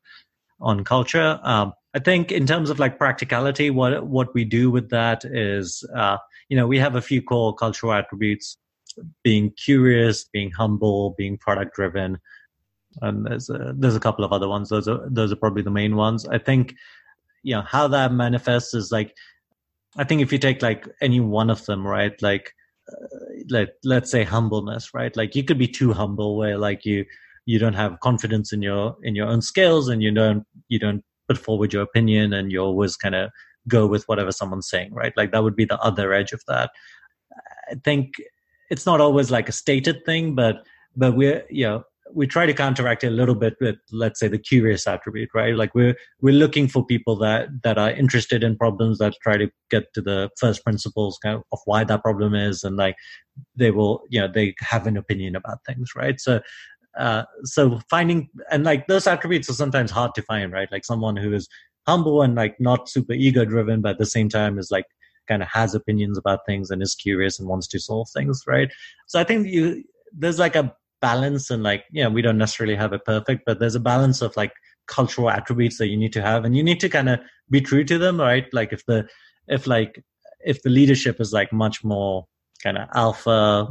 on culture. Um, I think in terms of like practicality, what what we do with that is, uh, you know, we have a few core cultural attributes: being curious, being humble, being product driven, and there's a, there's a couple of other ones. Those are those are probably the main ones. I think, you know, how that manifests is like, I think if you take like any one of them, right, like. Uh, let let's say humbleness right like you could be too humble where like you you don't have confidence in your in your own skills and you don't you don't put forward your opinion and you always kind of go with whatever someone's saying, right? Like that would be the other edge of that. I think it's not always like a stated thing, but but we're you know we try to counteract it a little bit with let's say the curious attribute right like we're we're looking for people that that are interested in problems that try to get to the first principles kind of, of why that problem is and like they will you know they have an opinion about things right so uh so finding and like those attributes are sometimes hard to find right? Like someone who is humble and like not super ego driven but at the same time is like kind of has opinions about things and is curious and wants to solve things right? So i think you there's like a balance and like yeah we don't necessarily have it perfect but there's a balance of like cultural attributes that you need to have and you need to kind of be true to them right? Like if the if like if the leadership is like much more kind of alpha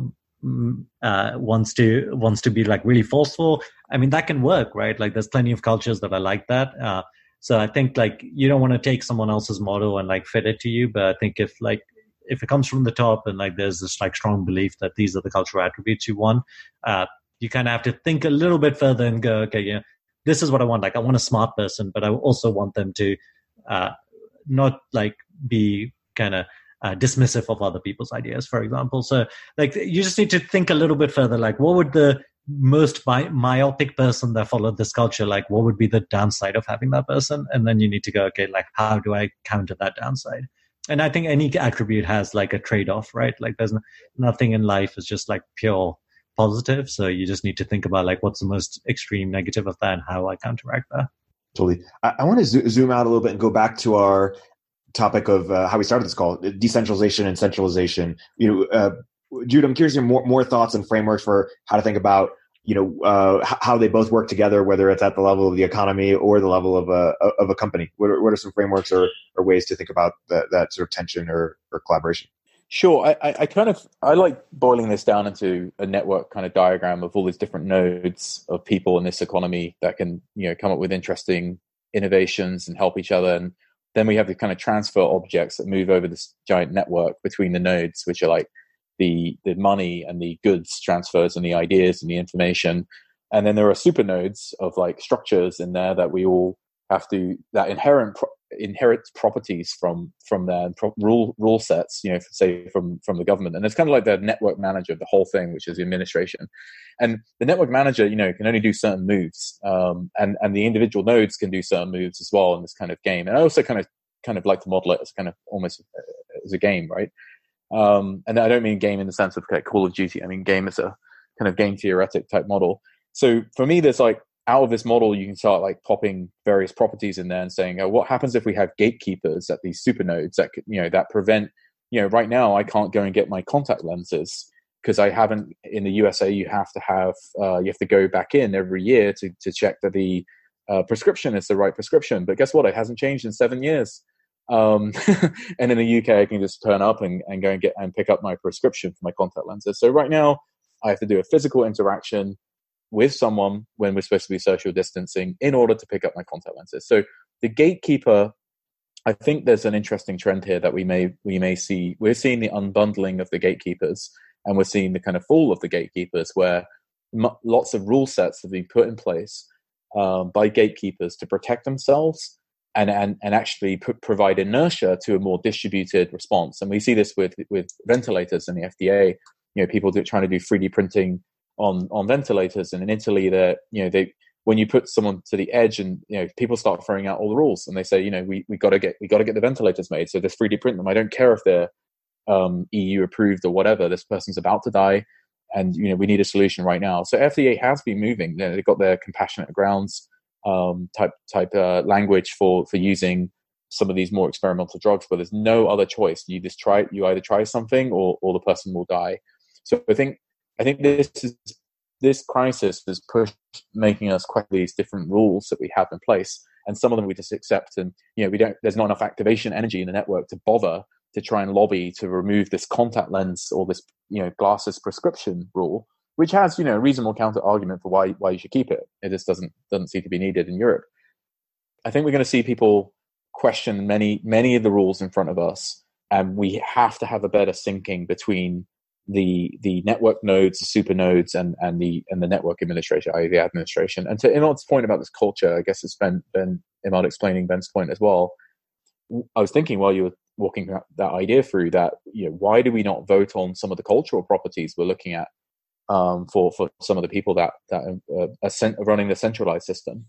uh, wants to wants to be like really forceful. I mean that can work right? Like there's plenty of cultures that are like that. Uh, so i think like you don't want to take someone else's model and like fit it to you but i think if like if it comes from the top and like there's this like strong belief that these are the cultural attributes you want uh, you kind of have to think a little bit further and go, okay, yeah, this is what I want. Like, I want a smart person, but I also want them to uh, not like be kind of uh, dismissive of other people's ideas, for example. So, like, you just need to think a little bit further. Like, what would the most my- myopic person that followed this culture like? What would be the downside of having that person? And then you need to go, okay, like, how do I counter that downside? And I think any attribute has like a trade off, right? Like, there's no, nothing in life is just like pure positive. So you just need to think about like what's the most extreme negative of that and how I counteract that. Totally. I, I want to zo- zoom out a little bit and go back to our topic of uh, how we started this call: decentralization and centralization. You know, uh, Jude, I'm curious your more more thoughts and frameworks for how to think about you know uh, how they both work together, whether it's at the level of the economy or the level of a of a company. What are, what are some frameworks or, or ways to think about that, that sort of tension or, or collaboration? Sure. I, I kind of I like boiling this down into a network kind of diagram of all these different nodes of people in this economy that can you know come up with interesting innovations and help each other. And then we have the kind of transfer objects that move over this giant network between the nodes, which are like the the money and the goods transfers and the ideas and the information. And then there are super nodes of like structures in there that we all have to that inherent inherit properties from from their pro- rule rule sets you know say from from the government. And it's kind of like the network manager of the whole thing which is the administration. And the network manager you know can only do certain moves um, and and the individual nodes can do certain moves as well in this kind of game. And i also kind of kind of like to model it as kind of almost uh, as a game right? Um, and i don't mean game in the sense of like call of duty. I mean game as a kind of game theoretic type model. So for me there's like out of this model, you can start like popping various properties in there and saying, oh, what happens if we have gatekeepers at these supernodes that you know that prevent, you know, right now I can't go and get my contact lenses because I haven't in the USA. You have to have uh, you have to go back in every year to to check that the uh, prescription is the right prescription. But guess what? It hasn't changed in seven years. Um, and in the UK, I can just turn up and, and go and get and pick up my prescription for my contact lenses. So right now, I have to do a physical interaction with someone when we're supposed to be social distancing in order to pick up my contact lenses. So the gatekeeper, I think there's an interesting trend here that we may we may see. We're seeing the unbundling of the gatekeepers, and we're seeing the kind of fall of the gatekeepers, where m- lots of rule sets have been put in place um, by gatekeepers to protect themselves and and and actually provide inertia to a more distributed response. And we see this with with ventilators and the FDA. You know, people do, trying to do 3D printing on on ventilators. And in Italy, they you know they when you put someone to the edge and you know people start throwing out all the rules and they say you know we we got to get we got to get the ventilators made. So just 3d print them i don't care if they're um, eu approved or whatever this person's about to die. And you know we need a solution right now. So fda has been moving. They've got their compassionate grounds um, type type uh, language for for using some of these more experimental drugs where there's no other choice. You just try you either try something or or the person will die. So i think I think this is this crisis has pushed making us question these different rules that we have in place, and some of them we just accept. And you know, we don't. There's not enough activation energy in the network to bother to try and lobby to remove this contact lens or this you know glasses prescription rule, which has you know a reasonable counter argument for why why you should keep it. It just doesn't doesn't seem to be needed in Europe. I think we're going to see people question many many of the rules in front of us, and we have to have a better syncing between the the network nodes, the super nodes, and and the and the network administration, i.e., the administration. And to Immad's point about this culture, I guess it's Ben Ben Immad explaining Ben's point as well. I was thinking while you were walking that, that idea through that, you know, why do we not vote on some of the cultural properties we're looking at um, for for some of the people that that uh, are, running the centralized system.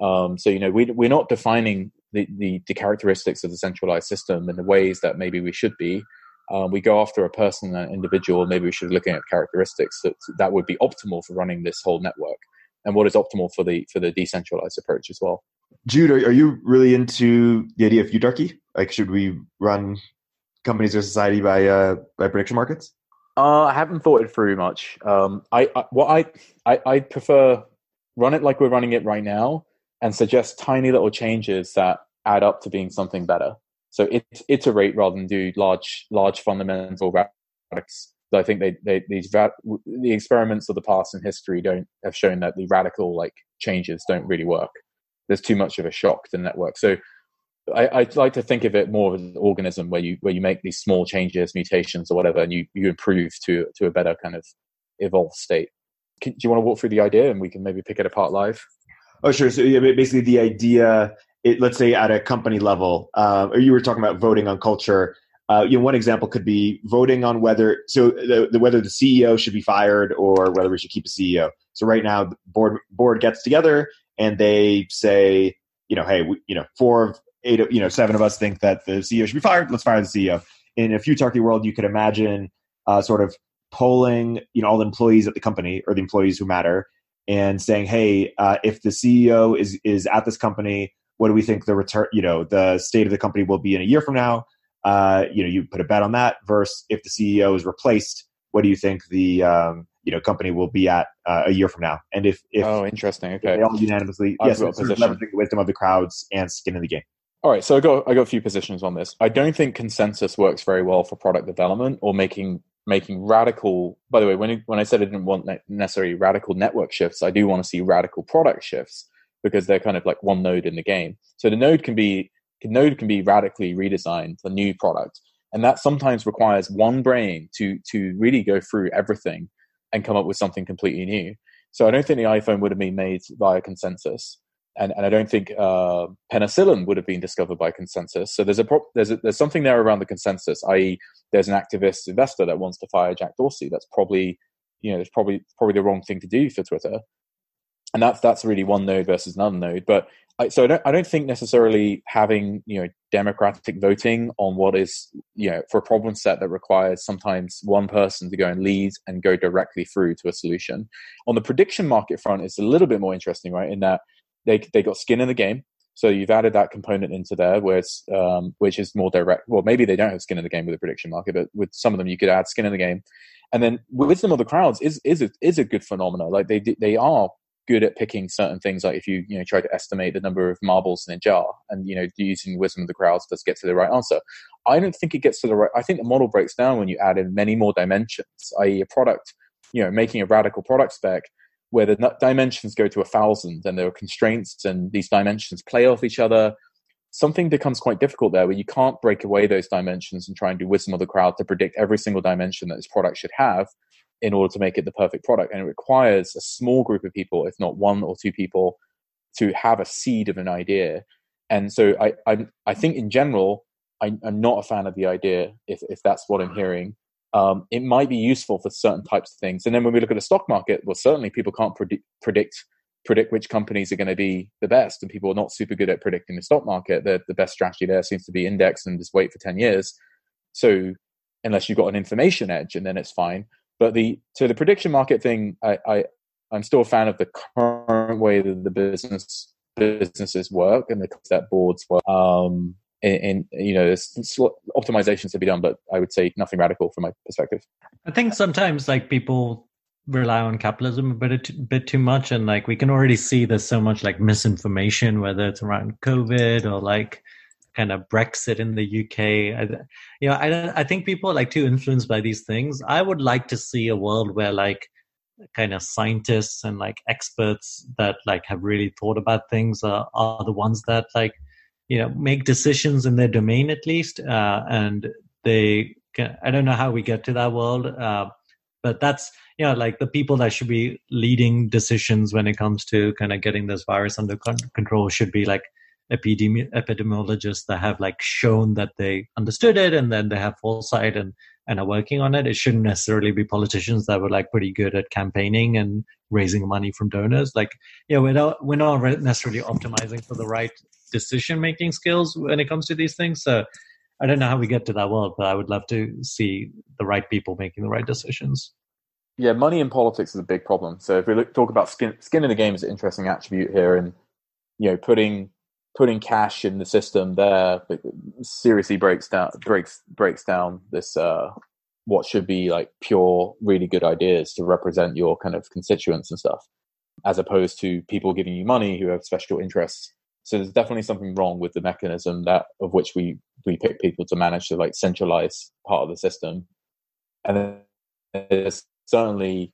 Um, so you know we we're not defining the, the, the characteristics of the centralized system in the ways that maybe we should be. Um, we go after a person, an individual. Maybe we should be looking at characteristics that that would be optimal for running this whole network, and what is optimal for the for the decentralized approach as well. Jude, are, are you really into the idea of futarchy? Like, should we run companies or society by uh, by prediction markets? Uh, I haven't thought it through much. Um, I, I what I, I I prefer run it like we're running it right now, and suggest tiny little changes that add up to being something better. So it, iterate rather than do large large fundamental radicals. I think they, they these the experiments of the past and history don't have shown that the radical like changes don't really work. There's too much of a shock to the network. So I, I like to think of it more as an organism where you where you make these small changes, mutations, or whatever, and you you improve to to a better kind of evolved state. Can, do you want to walk through the idea, and we can maybe pick it apart live? Oh, sure. So yeah, basically, the idea, it, let's say at a company level, uh, or you were talking about voting on culture. Uh, you know, one example could be voting on whether so the, the, whether the CEO should be fired or whether we should keep a CEO. So right now, the board board gets together and they say, you know, hey, we, you know, four of eight, you know, seven of us think that the CEO should be fired. Let's fire the CEO. In a futarchy world, you could imagine uh, sort of polling, you know, all the employees at the company or the employees who matter, and saying, hey, uh, if the CEO is is at this company, what do we think the return, you know, the state of the company will be in a year from now? Uh, you know, you put a bet on that. Versus if the CEO is replaced, what do you think the um, you know company will be at uh, a year from now? And if, if oh, interesting, okay, they all unanimously, yes, sort of leveraging the wisdom of the crowds and skin in the game. All right, so I got I got a few positions on this. I don't think consensus works very well for product development or making making radical. By the way, when when I said I didn't want necessarily radical network shifts, I do want to see radical product shifts because they're kind of like one node in the game. So the node can be node can be radically redesigned, a new product, and that sometimes requires one brain to to really go through everything and come up with something completely new. So I don't think the iPhone would have been made via consensus and, and I don't think uh, penicillin would have been discovered by consensus. So there's a pro- there's a, there's something there around the consensus. I.e., there's an activist investor that wants to fire Jack Dorsey. That's probably you know it's probably probably the wrong thing to do for Twitter, and that's that's really one node versus another node. But I, so I don't I don't think necessarily having you know democratic voting on what is you know for a problem set that requires sometimes one person to go and lead and go directly through to a solution. On the prediction market front, it's a little bit more interesting, right? In that they they got skin in the game. So you've added that component into there, where it's, um, which is more direct. Well, maybe they don't have skin in the game with the prediction market, but with some of them, you could add skin in the game. And then wisdom of the crowds is is a, is a good phenomenon. Like they they are good at picking certain things. Like if you you know try to estimate the number of marbles in a jar, and you know using wisdom of the crowds does get to the right answer. I don't think it gets to the right. I think the model breaks down when you add in many more dimensions, i.e., a product. You know, making a radical product spec where the dimensions go to a thousand and there are constraints and these dimensions play off each other something becomes quite difficult there where you can't break away those dimensions and try and do wisdom of the crowd to predict every single dimension that this product should have in order to make it the perfect product and it requires a small group of people if not one or two people to have a seed of an idea and so i i, I think in general I, i'm not a fan of the idea if, if that's what i'm hearing um, it might be useful for certain types of things. And then when we look at the stock market, well, certainly people can't predict predict predict which companies are going to be the best, and people are not super good at predicting the stock market. The the best strategy there seems to be index and just wait for ten years. So unless you've got an information edge, and then it's fine. But the so the prediction market thing, I, I I'm still a fan of the current way that the business businesses work and the that boards work. Um, in, in you know there's optimizations to be done but i would say nothing radical from my perspective i think sometimes like people rely on capitalism a bit, a bit too much and like we can already see there's so much like misinformation whether it's around covid or like kind of brexit in the uk I, you know I, I think people are like too influenced by these things. I would like to see a world where like kind of scientists and like experts that like have really thought about things are, are the ones that like you know make decisions in their domain at least uh, and they can, i don't know how we get to that world uh, but that's you know like the people that should be leading decisions when it comes to kind of getting this virus under control should be like epidemi- epidemiologists that have like shown that they understood it and then they have foresight and and are working on it. It shouldn't necessarily be politicians that were like pretty good at campaigning and raising money from donors. Like, yeah, we're not, we're not necessarily optimizing for the right decision making skills when it comes to these things. So I don't know how we get to that world, but I would love to see the right people making the right decisions. Yeah, money in politics is a big problem. So if we look, talk about skin, skin in the game is an interesting attribute here, and you know, putting putting cash in the system there seriously breaks down breaks breaks down this uh, what should be like pure really good ideas to represent your kind of constituents and stuff as opposed to people giving you money who have special interests. So there's definitely something wrong with the mechanism that of which we we pick people to manage to like centralize part of the system. And there's certainly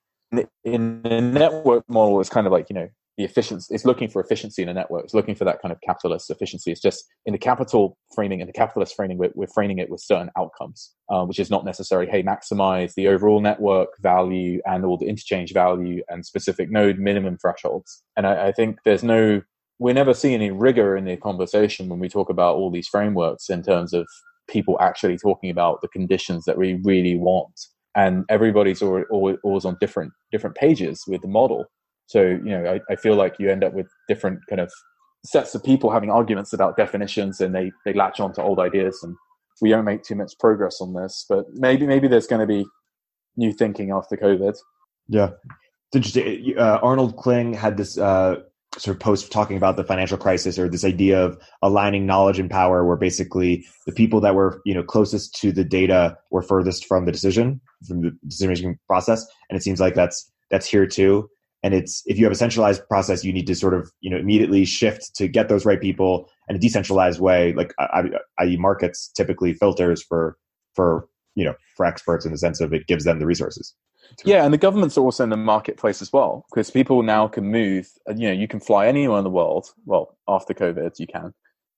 in the network model it's kind of like you know the efficiency it's looking for efficiency in a network. It's looking for that kind of capitalist efficiency. It's just in the capital framing in the capitalist framing we're, we're framing it with certain outcomes uh, which is not necessarily hey maximize the overall network value and all the interchange value and specific node minimum thresholds. And I, I think there's no we never see any rigor in the conversation when we talk about all these frameworks in terms of people actually talking about the conditions that we really want. And everybody's always, always on different different pages with the model so, you know, I, I feel like you end up with different kind of sets of people having arguments about definitions and they, they latch on to old ideas and we don't make too much progress on this. But maybe maybe there's going to be new thinking after COVID. Yeah. Interesting. Uh, Arnold Kling had this uh, sort of post talking about the financial crisis or this idea of aligning knowledge and power where basically the people that were you know closest to the data were furthest from the decision from the decision making process and it seems like that's that's here too and it's if you have a centralized process you need to sort of you know immediately shift to get those right people in a decentralized way. Like i.e markets typically filters for for you know for experts in the sense of it gives them the resources. Yeah and the governments are also in the marketplace as well because people now can move you know you can fly anywhere in the world well after covid you can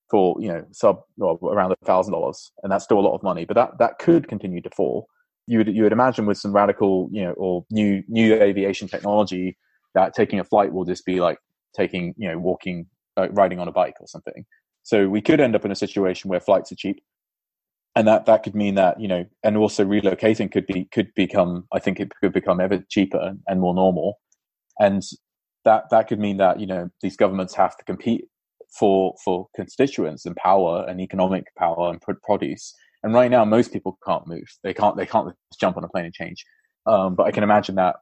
for you know sub well, around a thousand dollars and that's still a lot of money but that that could continue to fall. You would you would imagine with some radical you know or new new aviation technology that taking a flight will just be like taking, you know, walking, uh, riding on a bike or something. So we could end up in a situation where flights are cheap, and that that could mean that you know, and also relocating could be could become, I think it could become ever cheaper and more normal, and that that could mean that you know these governments have to compete for for constituents and power and economic power and produce. And right now, most people can't move. They can't. They can't jump on a plane and change. Um, but I can imagine that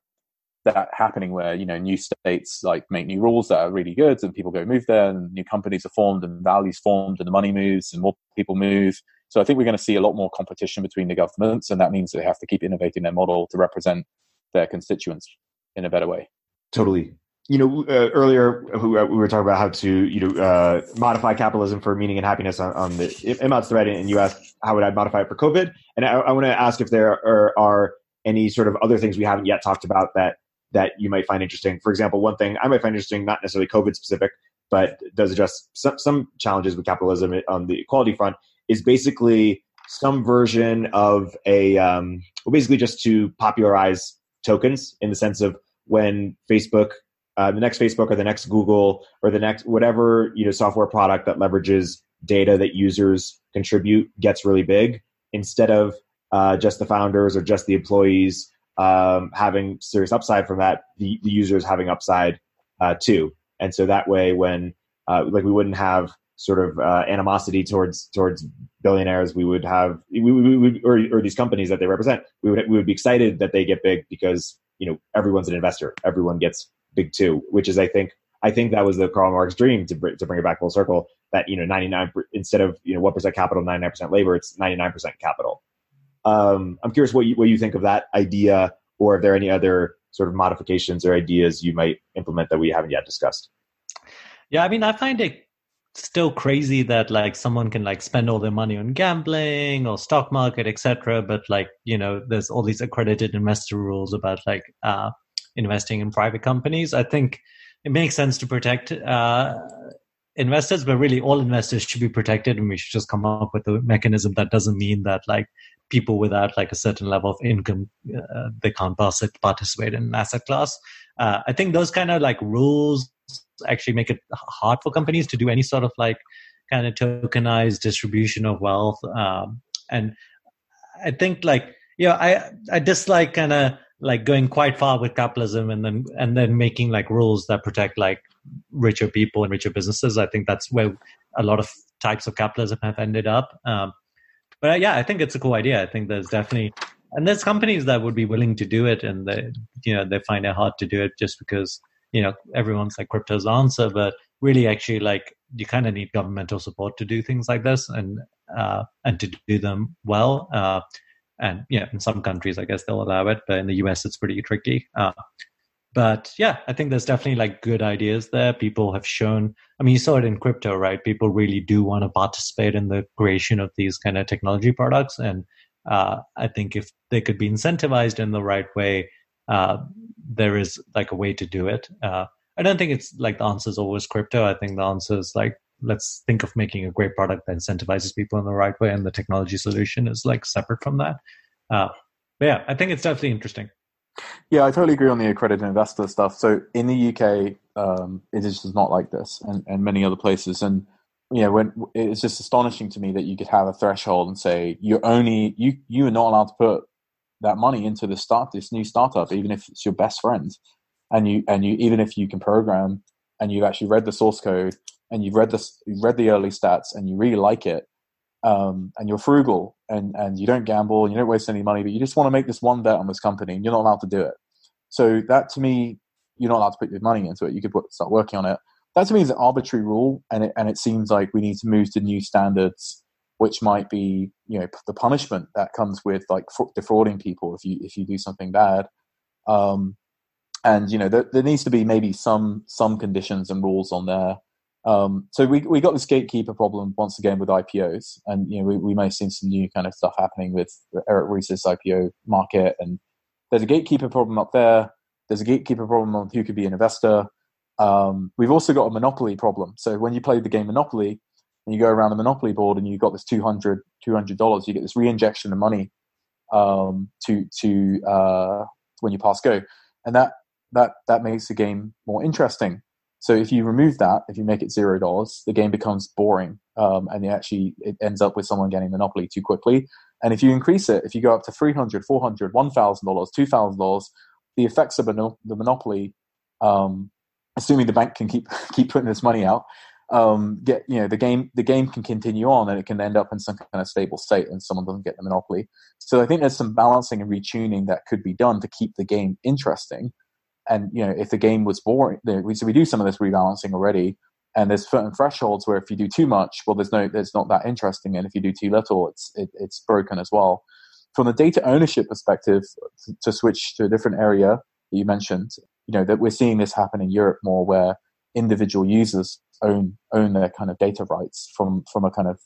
that happening where you know new states like make new rules that are really good and people go move there and new companies are formed and values formed and the money moves and more people move. So i think we're going to see a lot more competition between the governments and that means they have to keep innovating their model to represent their constituents in a better way. Totally. You know uh, earlier uh, we were talking about how to you know uh, modify capitalism for meaning and happiness on, on the Immad's thread and you asked how would i modify it for covid? And i, I want to ask if there are, are any sort of other things we haven't yet talked about that that you might find interesting. For example, one thing I might find interesting, not necessarily COVID specific, but does address some, some challenges with capitalism on the equality front, is basically some version of a, um, well, basically just to popularize tokens in the sense of when Facebook, uh, the next Facebook or the next Google or the next whatever you know software product that leverages data that users contribute gets really big, instead of uh, just the founders or just the employees um, having serious upside from that, the, the users having upside uh, too. And so that way, when uh, like we wouldn't have sort of uh, animosity towards towards billionaires, we would have we, we, we, or, or these companies that they represent. We would we would be excited that they get big because you know everyone's an investor, everyone gets big too. Which is, I think, I think that was the Karl Marx dream to br- to bring it back full circle. That you know, ninety nine instead of you know one percent capital, ninety nine percent labor, it's ninety nine percent capital. Um, I'm curious what you, what you think of that idea, or if there are any other sort of modifications or ideas you might implement that we haven't yet discussed. Yeah, I mean, I find it still crazy that like someone can like spend all their money on gambling or stock market, etc. But like you know, there's all these accredited investor rules about like uh, investing in private companies. I think it makes sense to protect uh, investors, but really all investors should be protected, and we should just come up with a mechanism that doesn't mean that like people without like a certain level of income uh, they can't participate in an asset class. Uh, I think those kind of like rules actually make it hard for companies to do any sort of like kind of tokenized distribution of wealth. Um, and I think like yeah, I I dislike kind of like going quite far with capitalism and then and then making like rules that protect like richer people and richer businesses. I think that's where a lot of types of capitalism have ended up. Um, but uh, yeah, I think it's a cool idea. I think there's definitely and there's companies that would be willing to do it, and they you know they find it hard to do it just because you know everyone's like crypto's answer, but really actually like you kind of need governmental support to do things like this and uh, and to do them well. Uh, and yeah, in some countries, I guess they'll allow it, but in the US, it's pretty tricky. Uh, but yeah, I think there's definitely like good ideas there. People have shown, I mean, you saw it in crypto, right? People really do want to participate in the creation of these kind of technology products. And uh, I think if they could be incentivized in the right way, uh, there is like a way to do it. Uh, I don't think it's like the answer is always crypto. I think the answer is like let's think of making a great product that incentivizes people in the right way, and the technology solution is like separate from that. Uh, but yeah, I think it's definitely interesting. Yeah, I totally agree on the accredited investor stuff. So in the UK, um, it is just not like this, and, and many other places. And know, when it's just astonishing to me that you could have a threshold and say you're only you you are not allowed to put that money into the start this new startup, even if it's your best friend, and you and you even if you can program and you've actually read the source code and you've read this you've read the early stats and you really like it, um, and you're frugal and and you don't gamble and you don't waste any money, but you just want to make this one bet on this company and you're not allowed to do it. So that to me, you're not allowed to put your money into it. You could start working on it. That to me is an arbitrary rule, and it and it seems like we need to move to new standards, which might be you know the punishment that comes with like defrauding people if you if you do something bad. Um, and you know there, there needs to be maybe some some conditions and rules on there um, so we we got this gatekeeper problem once again with IPOs, and you know we, we may have seen some new kind of stuff happening with Eric Ries's IPO market, and there's a gatekeeper problem up there. There's a gatekeeper problem on who could be an investor. Um, we've also got a monopoly problem. So when you play the game Monopoly and you go around the Monopoly board and you've got this 200 dollars, you get this reinjection of money um, to to uh, when you pass go, and that that that makes the game more interesting so if you remove that, if you make it zero dollars, the game becomes boring, um, and it actually it ends up with someone getting monopoly too quickly. And if you increase it, if you go up to 300 400 $1,000, $2,000, the effects of the monopoly, um, assuming the bank can keep keep putting this money out, um, get you know the game the game can continue on and it can end up in some kind of stable state and someone doesn't get the monopoly. So I think there's some balancing and retuning that could be done to keep the game interesting and you know if the game was boring so we do some of this rebalancing already. And there's certain thresholds where if you do too much well there's no it's not that interesting. And if you do too little it's it, it's broken as well. From the data ownership perspective to, to switch to a different area that you mentioned you know that we're seeing this happen in europe more where individual users own own their kind of data rights from from a kind of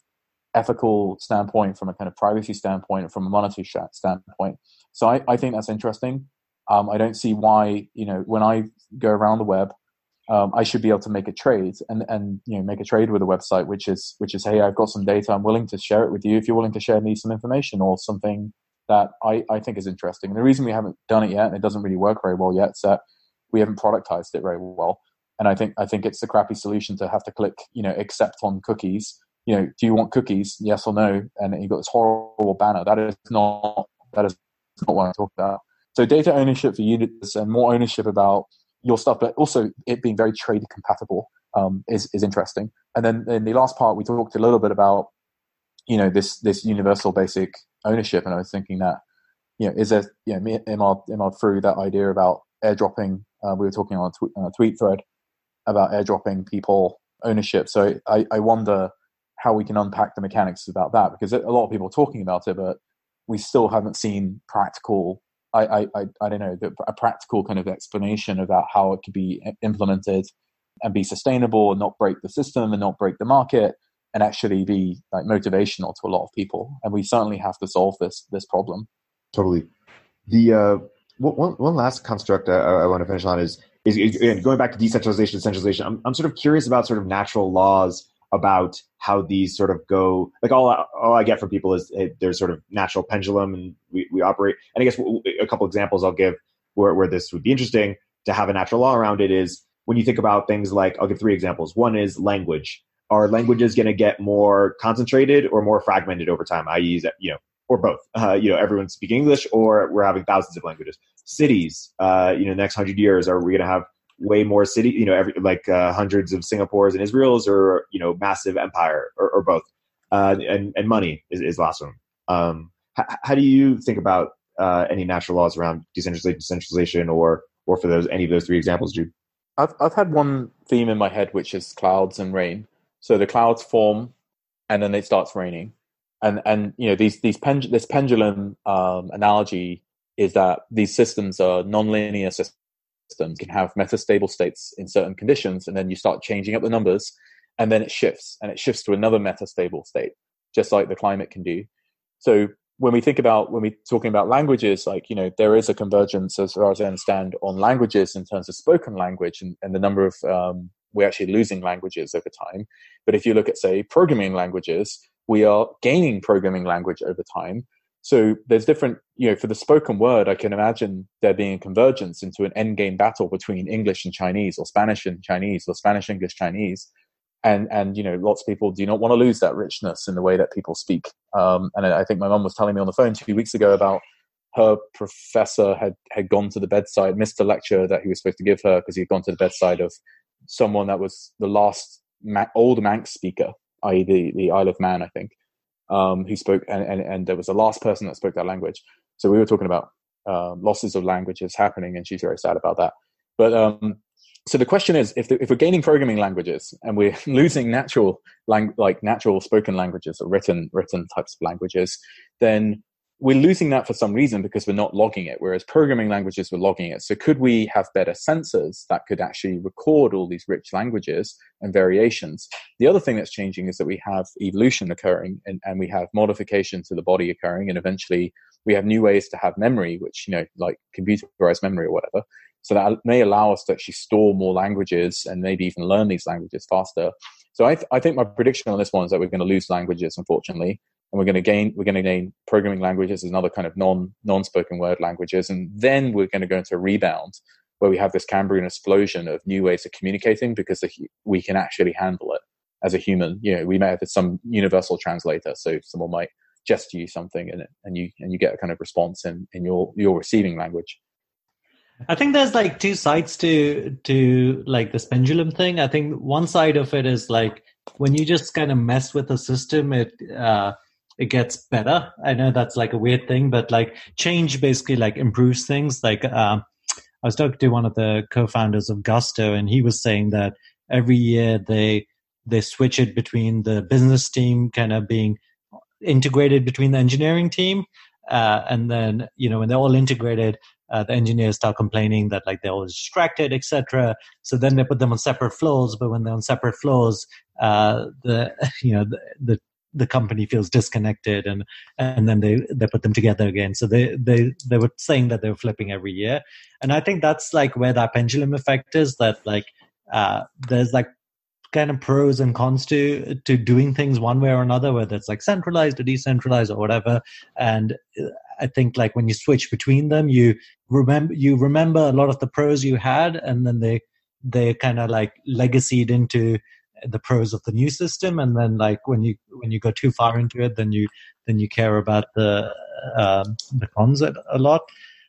ethical standpoint from a kind of privacy standpoint from a monetary standpoint. So I, I think that's interesting um, I don't see why you know when I go around the web, um, I should be able to make a trade and and you know make a trade with a website, which is which is hey, I've got some data, I'm willing to share it with you if you're willing to share me some information or something that I, I think is interesting. And the reason we haven't done it yet and it doesn't really work very well yet is that we haven't productized it very well. And I think I think it's a crappy solution to have to click you know accept on cookies. You know, do you want cookies? Yes or no? And you've got this horrible banner. That is not that is not what I talk about. So data ownership for units and more ownership about your stuff, but also it being very trade compatible um, is is interesting. And then in the last part, we talked a little bit about you know this this universal basic ownership, and I was thinking that you know is there you know me Immad through that idea about airdropping. Uh, we were talking on a, tw- on a tweet thread about airdropping people ownership. So I, I wonder how we can unpack the mechanics about that because a lot of people are talking about it, but we still haven't seen practical I, I, I don't know, a practical kind of explanation about how it could be implemented and be sustainable and not break the system and not break the market and actually be like motivational to a lot of people. And we certainly have to solve this this problem. Totally. The uh, one one last construct I, I want to finish on is is, is going back to decentralization, centralization. I'm I'm sort of curious about sort of natural laws about how these sort of go. Like all, all I get from people is hey, there's sort of natural pendulum, and we, we operate. And I guess a couple examples I'll give where, where this would be interesting to have a natural law around it is when you think about things like I'll give three examples. One is language. Are languages going to get more concentrated or more fragmented over time? I.e., you know, or both. Uh, you know, everyone's speaking English, or we're having thousands of languages. Cities, uh, you know, next hundred years, are we going to have way more city? You know, every like uh, hundreds of Singapores and Israels, or you know, massive empire, or, or both. Uh, and and money is, is last one. Um, h- how do you think about uh, any natural laws around decentralization, decentralization, or or for those any of those three examples, Jude? I've I've had one theme in my head, which is clouds and rain. So the clouds form, and then it starts raining, and and you know these these pend- this pendulum um, analogy is that these systems are nonlinear systems can have metastable states in certain conditions, and then you start changing up the numbers, and then it shifts, and it shifts to another metastable state, just like the climate can do. So when we think about when we're talking about languages, like you know, there is a convergence as far as I understand on languages in terms of spoken language and, and the number of um, we're actually losing languages over time. But if you look at say programming languages, we are gaining programming language over time. So there's different, you know, for the spoken word, I can imagine there being a convergence into an end game battle between English and Chinese, or Spanish and Chinese, or Spanish English Chinese, and and you know lots of people do not want to lose that richness in the way that people speak um, and I, think my mum was telling me on the phone two weeks ago about her professor had had gone to the bedside missed a lecture that he was supposed to give her because he'd gone to the bedside of someone that was the last old Manx speaker i.e. the, the Isle of Man I think um, who spoke and, and, and there was the last person that spoke that language. So we were talking about um, losses of languages happening and she's very sad about that. But um, so the question is if, the, if we're gaining programming languages and we're losing natural lang- like natural spoken languages or written written types of languages then we're losing that for some reason because we're not logging it whereas programming languages we're logging it. So could we have better sensors that could actually record all these rich languages and variations? The other thing that's changing is that we have evolution occurring and, and we have modification to the body occurring and eventually we have new ways to have memory which you know like computerized memory or whatever. So that may allow us to actually store more languages and maybe even learn these languages faster. So I, th- I think my prediction on this one is that we're going to lose languages, unfortunately, and we're going to gain we're going to gain programming languages and other kind of non non spoken word languages, and then we're going to go into a rebound where we have this Cambrian explosion of new ways of communicating because we can actually handle it as a human. You know, we may have some universal translator, so someone might gesture you something and and you and you get a kind of response in in your your receiving language. I think there's like two sides to to like this pendulum thing. I think one side of it is like when you just kind of mess with the system, it uh, it gets better. I know that's like a weird thing, but like change basically like improves things. Like um, I was talking to one of the co-founders of Gusto, and he was saying that every year they they switch it between the business team kind of being integrated between the engineering team, uh, and then you know when they're all integrated, uh, the engineers start complaining that like they're always distracted, etc. So then they put them on separate floors, but when they're on separate floors, uh, the you know the, the the company feels disconnected and and then they they put them together again. So they they they were saying that they were flipping every year. And i think that's like where that pendulum effect is that like uh there's like kind of pros and cons to to doing things one way or another whether it's like centralized or decentralized or whatever. And uh, i think like when you switch between them you remember you remember a lot of the pros you had and then they they kind of like legacied into the pros of the new system and then like when you when you go too far into it then you then you care about the um, the cons a, a lot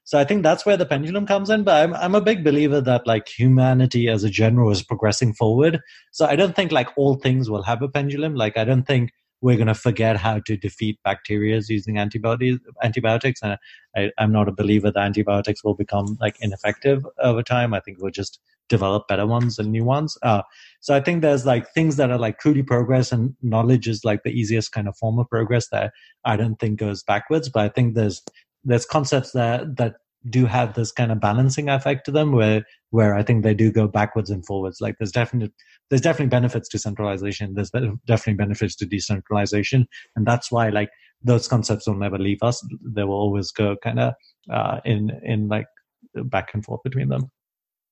so i think that's where the pendulum comes in but I'm, I'm a big believer that like humanity as a general is progressing forward so i don't think like all things will have a pendulum like i don't think we're going to forget how to defeat bacteria using antibodies, antibiotics. And I, am not a believer that antibiotics will become like ineffective over time. I think we'll just develop better ones and new ones. Uh, so I think there's like things that are like truly progress and knowledge is like the easiest kind of form of progress that I don't think goes backwards. But I think there's, there's concepts that, that do have this kind of balancing effect to them where where I think they do go backwards and forwards. Like there's definitely there's definitely benefits to centralization. There's definitely benefits to decentralization, and that's why like those concepts will never leave us. They will always go kind of uh, in in like back and forth between them.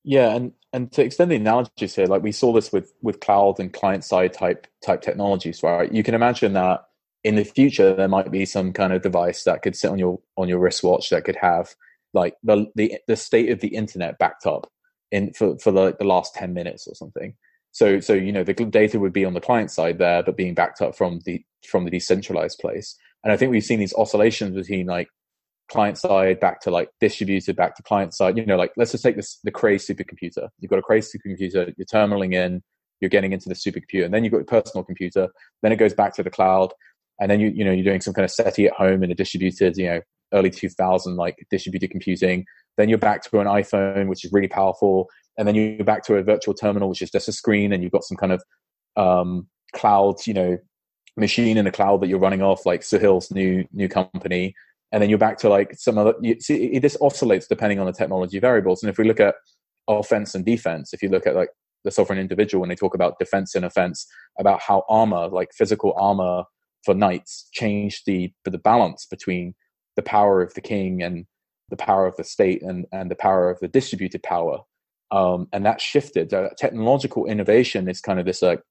Yeah, and and to extend the analogies here, like we saw this with with cloud and client side type type technologies, right? You can imagine that in the future there might be some kind of device that could sit on your on your wristwatch that could have like the the the state of the internet backed up in for for the, the last 10 minutes or something so so you know the data would be on the client side there but being backed up from the from the decentralized place And I think we've seen these oscillations between like client side back to like distributed back to client side. You know, like let's just take this the Cray supercomputer. You've got a Cray supercomputer, you're terminaling in, you're getting into the supercomputer, and then you've got your personal computer. Then it goes back to the cloud, and then you you know you're doing some kind of SETI at home in a distributed, you know, early 2000 like distributed computing. Then you're back to an iPhone, which is really powerful, and then you're back to a virtual terminal, which is just a screen, and you've got some kind of um, cloud, you know, machine in the cloud that you're running off, like Suhail's new new company, and then you're back to like some other. You see, this oscillates depending on the technology variables. And if we look at offense and defense, if you look at like the sovereign individual when they talk about defense and offense, about how armor, like physical armor for knights, changed the the balance between the power of the king and the power of the state and and the power of the distributed power. Um, and that shifted. Uh, technological innovation is kind of this like,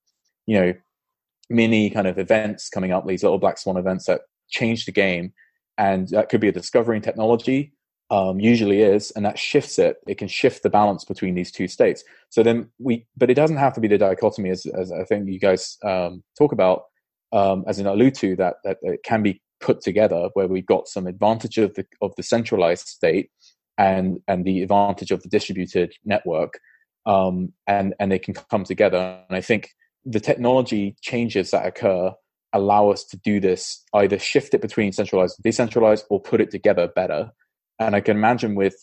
you know, mini kind of events coming up, these little black swan events that change the game and that could be a discovery in technology um, usually is and that shifts it. It can shift the balance between these two states. So then we but it doesn't have to be the dichotomy as, as i think you guys um, talk about um, as in allude to that, that it can be put together where we've got some advantage of the of the centralized state and and the advantage of the distributed network um, and and they can come together. And i think the technology changes that occur allow us to do this either shift it between centralized and decentralized or put it together better. And i can imagine with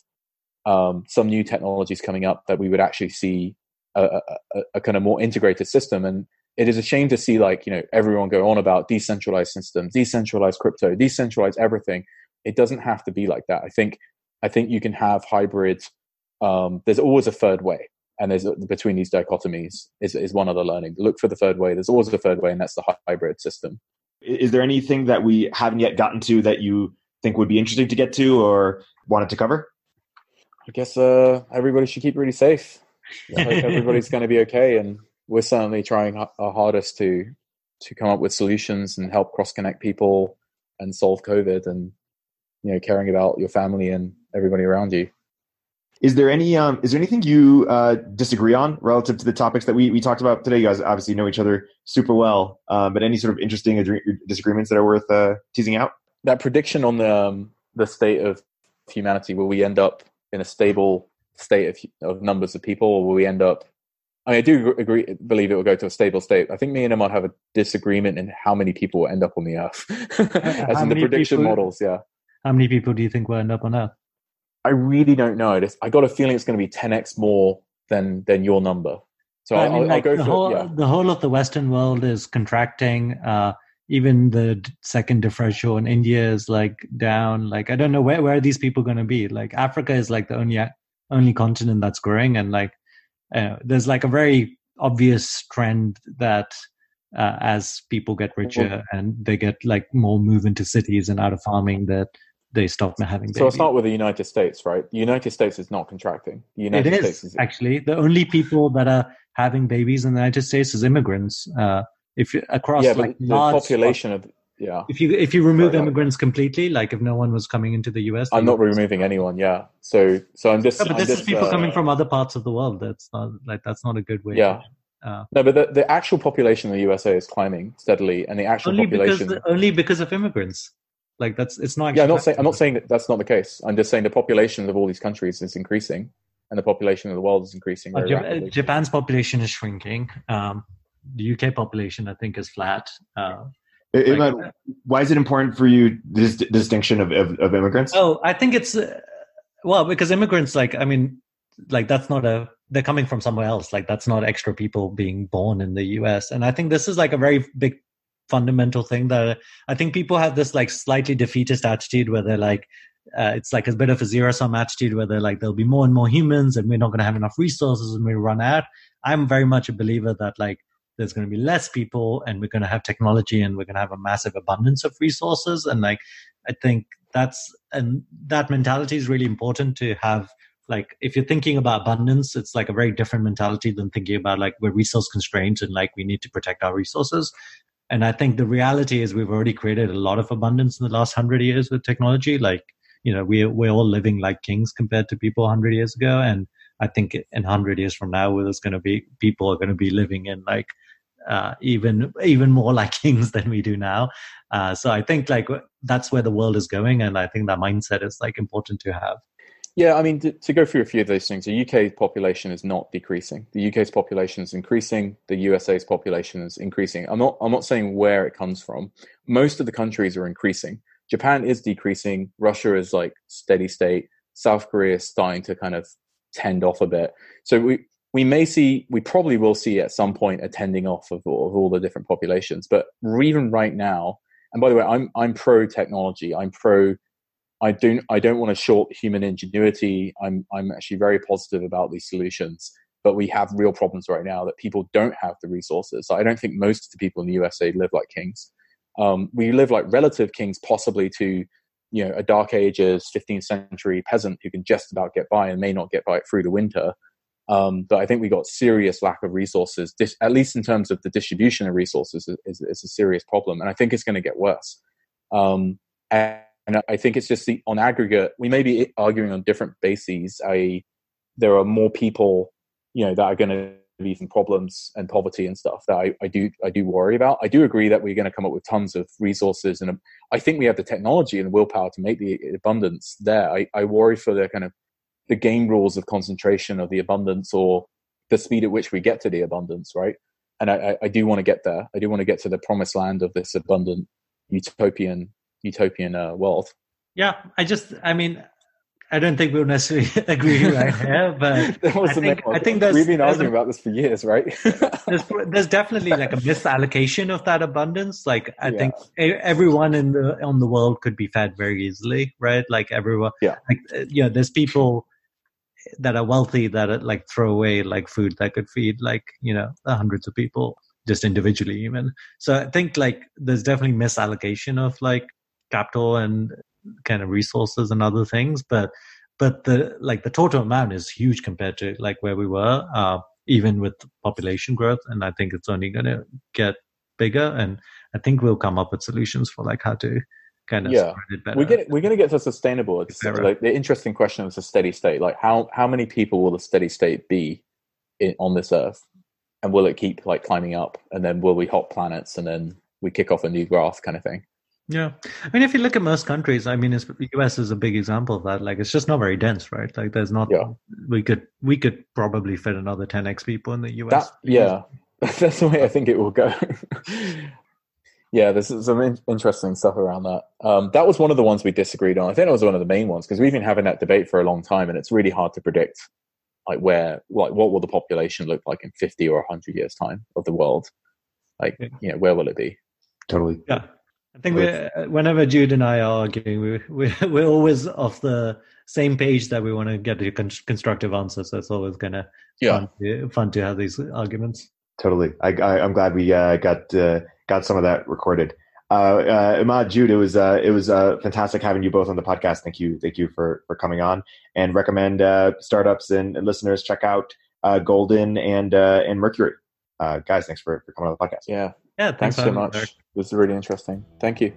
um, some new technologies coming up that we would actually see a, a, a, kind of more integrated system. And it is a shame to see like you know everyone go on about decentralized systems decentralized crypto decentralized everything. It doesn't have to be like that. I think i think you can have hybrid um, there's always a third way and there's between these dichotomies is, is one other learning. Look for the third way. There's always a third way and that's the hybrid system. Is there anything that we haven't yet gotten to that you think would be interesting to get to or wanted to cover? I guess uh, everybody should keep really safe. Everybody's going to be okay and we're certainly trying our hardest to to come up with solutions and help cross connect people and solve covid and you know caring about your family and everybody around you is there any um, is there anything you uh, disagree on relative to the topics that we, we talked about today? You guys obviously know each other super well, um, but any sort of interesting disagreements that are worth uh, teasing out? That prediction on the um, the state of humanity, will we end up in a stable state of, of numbers of people, or will we end up? I mean, I do agree, believe it will go to a stable state. I think me and might have a disagreement in how many people will end up on the Earth, as how in the prediction people, models. Yeah. How many people do you think will end up on Earth? I really don't know. I got a feeling it's going to be 10x more than than your number. So I mean, I'll, like I'll the for, whole yeah. the whole of the Western world is contracting. Uh, even the second differential in India is like down. Like I don't know where where are these people going to be. Like Africa is like the only only continent that's growing, and like uh, there's like a very obvious trend that uh, as people get richer and they get like more move into cities and out of farming that they stop having babies. So it's not with the United States, right? The United States is not contracting. The United it is, States is actually the only people that are having babies in the United States is immigrants. Uh, if you, across yeah, like the population of yeah. If you if you remove immigrants completely, like if no one was coming into the US, I'm not removing anyone. Yeah. So so I'm just. No, but I'm this just, is people uh, coming from other parts of the world. That's not like that's not a good way. Yeah. Uh, no, but the, the actual population in the USA is climbing steadily, and the actual only population because only because of immigrants. Like that's it's not. Yeah, I'm not saying I'm not saying that that's not the case. I'm just saying the population of all these countries is increasing, and the population of the world is increasing. Very uh, Japan's population is shrinking. Um, the UK population, I think, is flat. Uh, like, why is it important for you this distinction of, of, of immigrants? Oh, I think it's uh, well because immigrants, like I mean, like that's not a they're coming from somewhere else. Like that's not extra people being born in the U.S. And I think this is like a very big fundamental thing that I think people have this like slightly defeatist attitude where they're like, uh, it's like a bit of a zero sum attitude where they're like, there'll be more and more humans and we're not going to have enough resources and we run out. I'm very much a believer that like there's going to be less people and we're going to have technology and we're going to have a massive abundance of resources. And like, I think that's, and that mentality is really important to have like if you're thinking about abundance it's like a very different mentality than thinking about like we're resource constraints and like we need to protect our resources and I think the reality is we've already created a lot of abundance in the last hundred years with technology. Like, you know, we, we're all living like kings compared to people hundred years ago. And I think in hundred years from now, there's going to be people are going to be living in like uh, even even more like kings than we do now. Uh, so I think like that's where the world is going, and I think that mindset is like important to have. Yeah, I mean, to, to, go through a few of those things, the UK population is not decreasing. The UK's population is increasing. The USA's population is increasing. I'm not. I'm not saying where it comes from. Most of the countries are increasing. Japan is decreasing. Russia is like steady state. South Korea is starting to kind of tend off a bit. So we we may see, we probably will see at some point a tending off of of all the different populations. But even right now, and by the way, I'm I'm pro technology. I'm pro. I don't I don't want to short human ingenuity. I'm I'm actually very positive about these solutions. But we have real problems right now that people don't have the resources. I don't think most of the people in the USA live like kings. Um, we live like relative kings, possibly to you know a dark ages 15th century peasant who can just about get by and may not get by through the winter um, but I think we got serious lack of resources, dis- at least in terms of the distribution of resources, is, is a serious problem, and I think it's going to get worse. Um, and, and, I think it's just the, on aggregate, we may be arguing on different bases. I there are more people, you know, that are going to be some problems and poverty and stuff that I, I do I do worry about. I do agree that we're going to come up with tons of resources, and um, I think we have the technology and the willpower to make the abundance there. I, I worry for the kind of the game rules of concentration of the abundance or the speed at which we get to the abundance, right? And I, I do want to get there. I do want to get to the promised land of this abundant utopian utopian uh, world. Yeah, I just, I mean, I don't think we'll necessarily agree right here, but I think, I think we've been arguing about this for years, right? there's, there's definitely like a misallocation of that abundance. Like I yeah. think everyone in the on the world could be fed very easily, right? Like everyone, yeah. Like uh, you know, there's people that are wealthy that are, like throw away like food that could feed like you know hundreds of people just individually even so i think like there's definitely misallocation of like capital and kind of resources and other things but but the like the total amount is huge compared to like where we were uh, even with population growth and i think it's only going to get bigger and i think we'll come up with solutions for like how to kind of yeah. We're getting, we're going to get to sustainable. It's like the interesting question is a steady state. Like how how many people will the steady state be in, on this earth, and will it keep like climbing up, and then will we hop planets, and then we kick off a new graph kind of thing. Yeah, I mean, if you look at most countries, I mean, the U.S. is a big example of that. Like, it's just not very dense, right? Like, there's not. Yeah. We could we could probably fit another 10x people in the U.S. That, yeah, that's the way I think it will go. Yeah, there's some in- interesting stuff around that. Um, that was one of the ones we disagreed on. I think it was one of the main ones because we've been having that debate for a long time, and it's really hard to predict, like where, like what will the population look like in 50 or 100 years time of the world? Like, you know, where will it be? Totally. Yeah, I think we whenever Jude and I are arguing, we we we're always off the same page that we want to get a con- constructive answer. So it's always gonna yeah fun to, fun to have these arguments. Totally. I, I am glad we uh, got. Uh, got some of that recorded. Uh, uh, Immad Jude, it was uh, it was uh, fantastic having you both on the podcast. Thank you, thank you for for coming on and recommend uh, startups and, and, listeners check out uh, Golden and uh, and Mercury. Uh, guys, thanks for, for coming on the podcast. Yeah, yeah, thanks, thanks so much. It was really interesting. Thank you.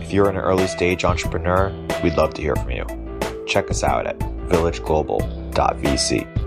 If you're an early stage entrepreneur, we'd love to hear from you. Check us out at villageglobal.vc.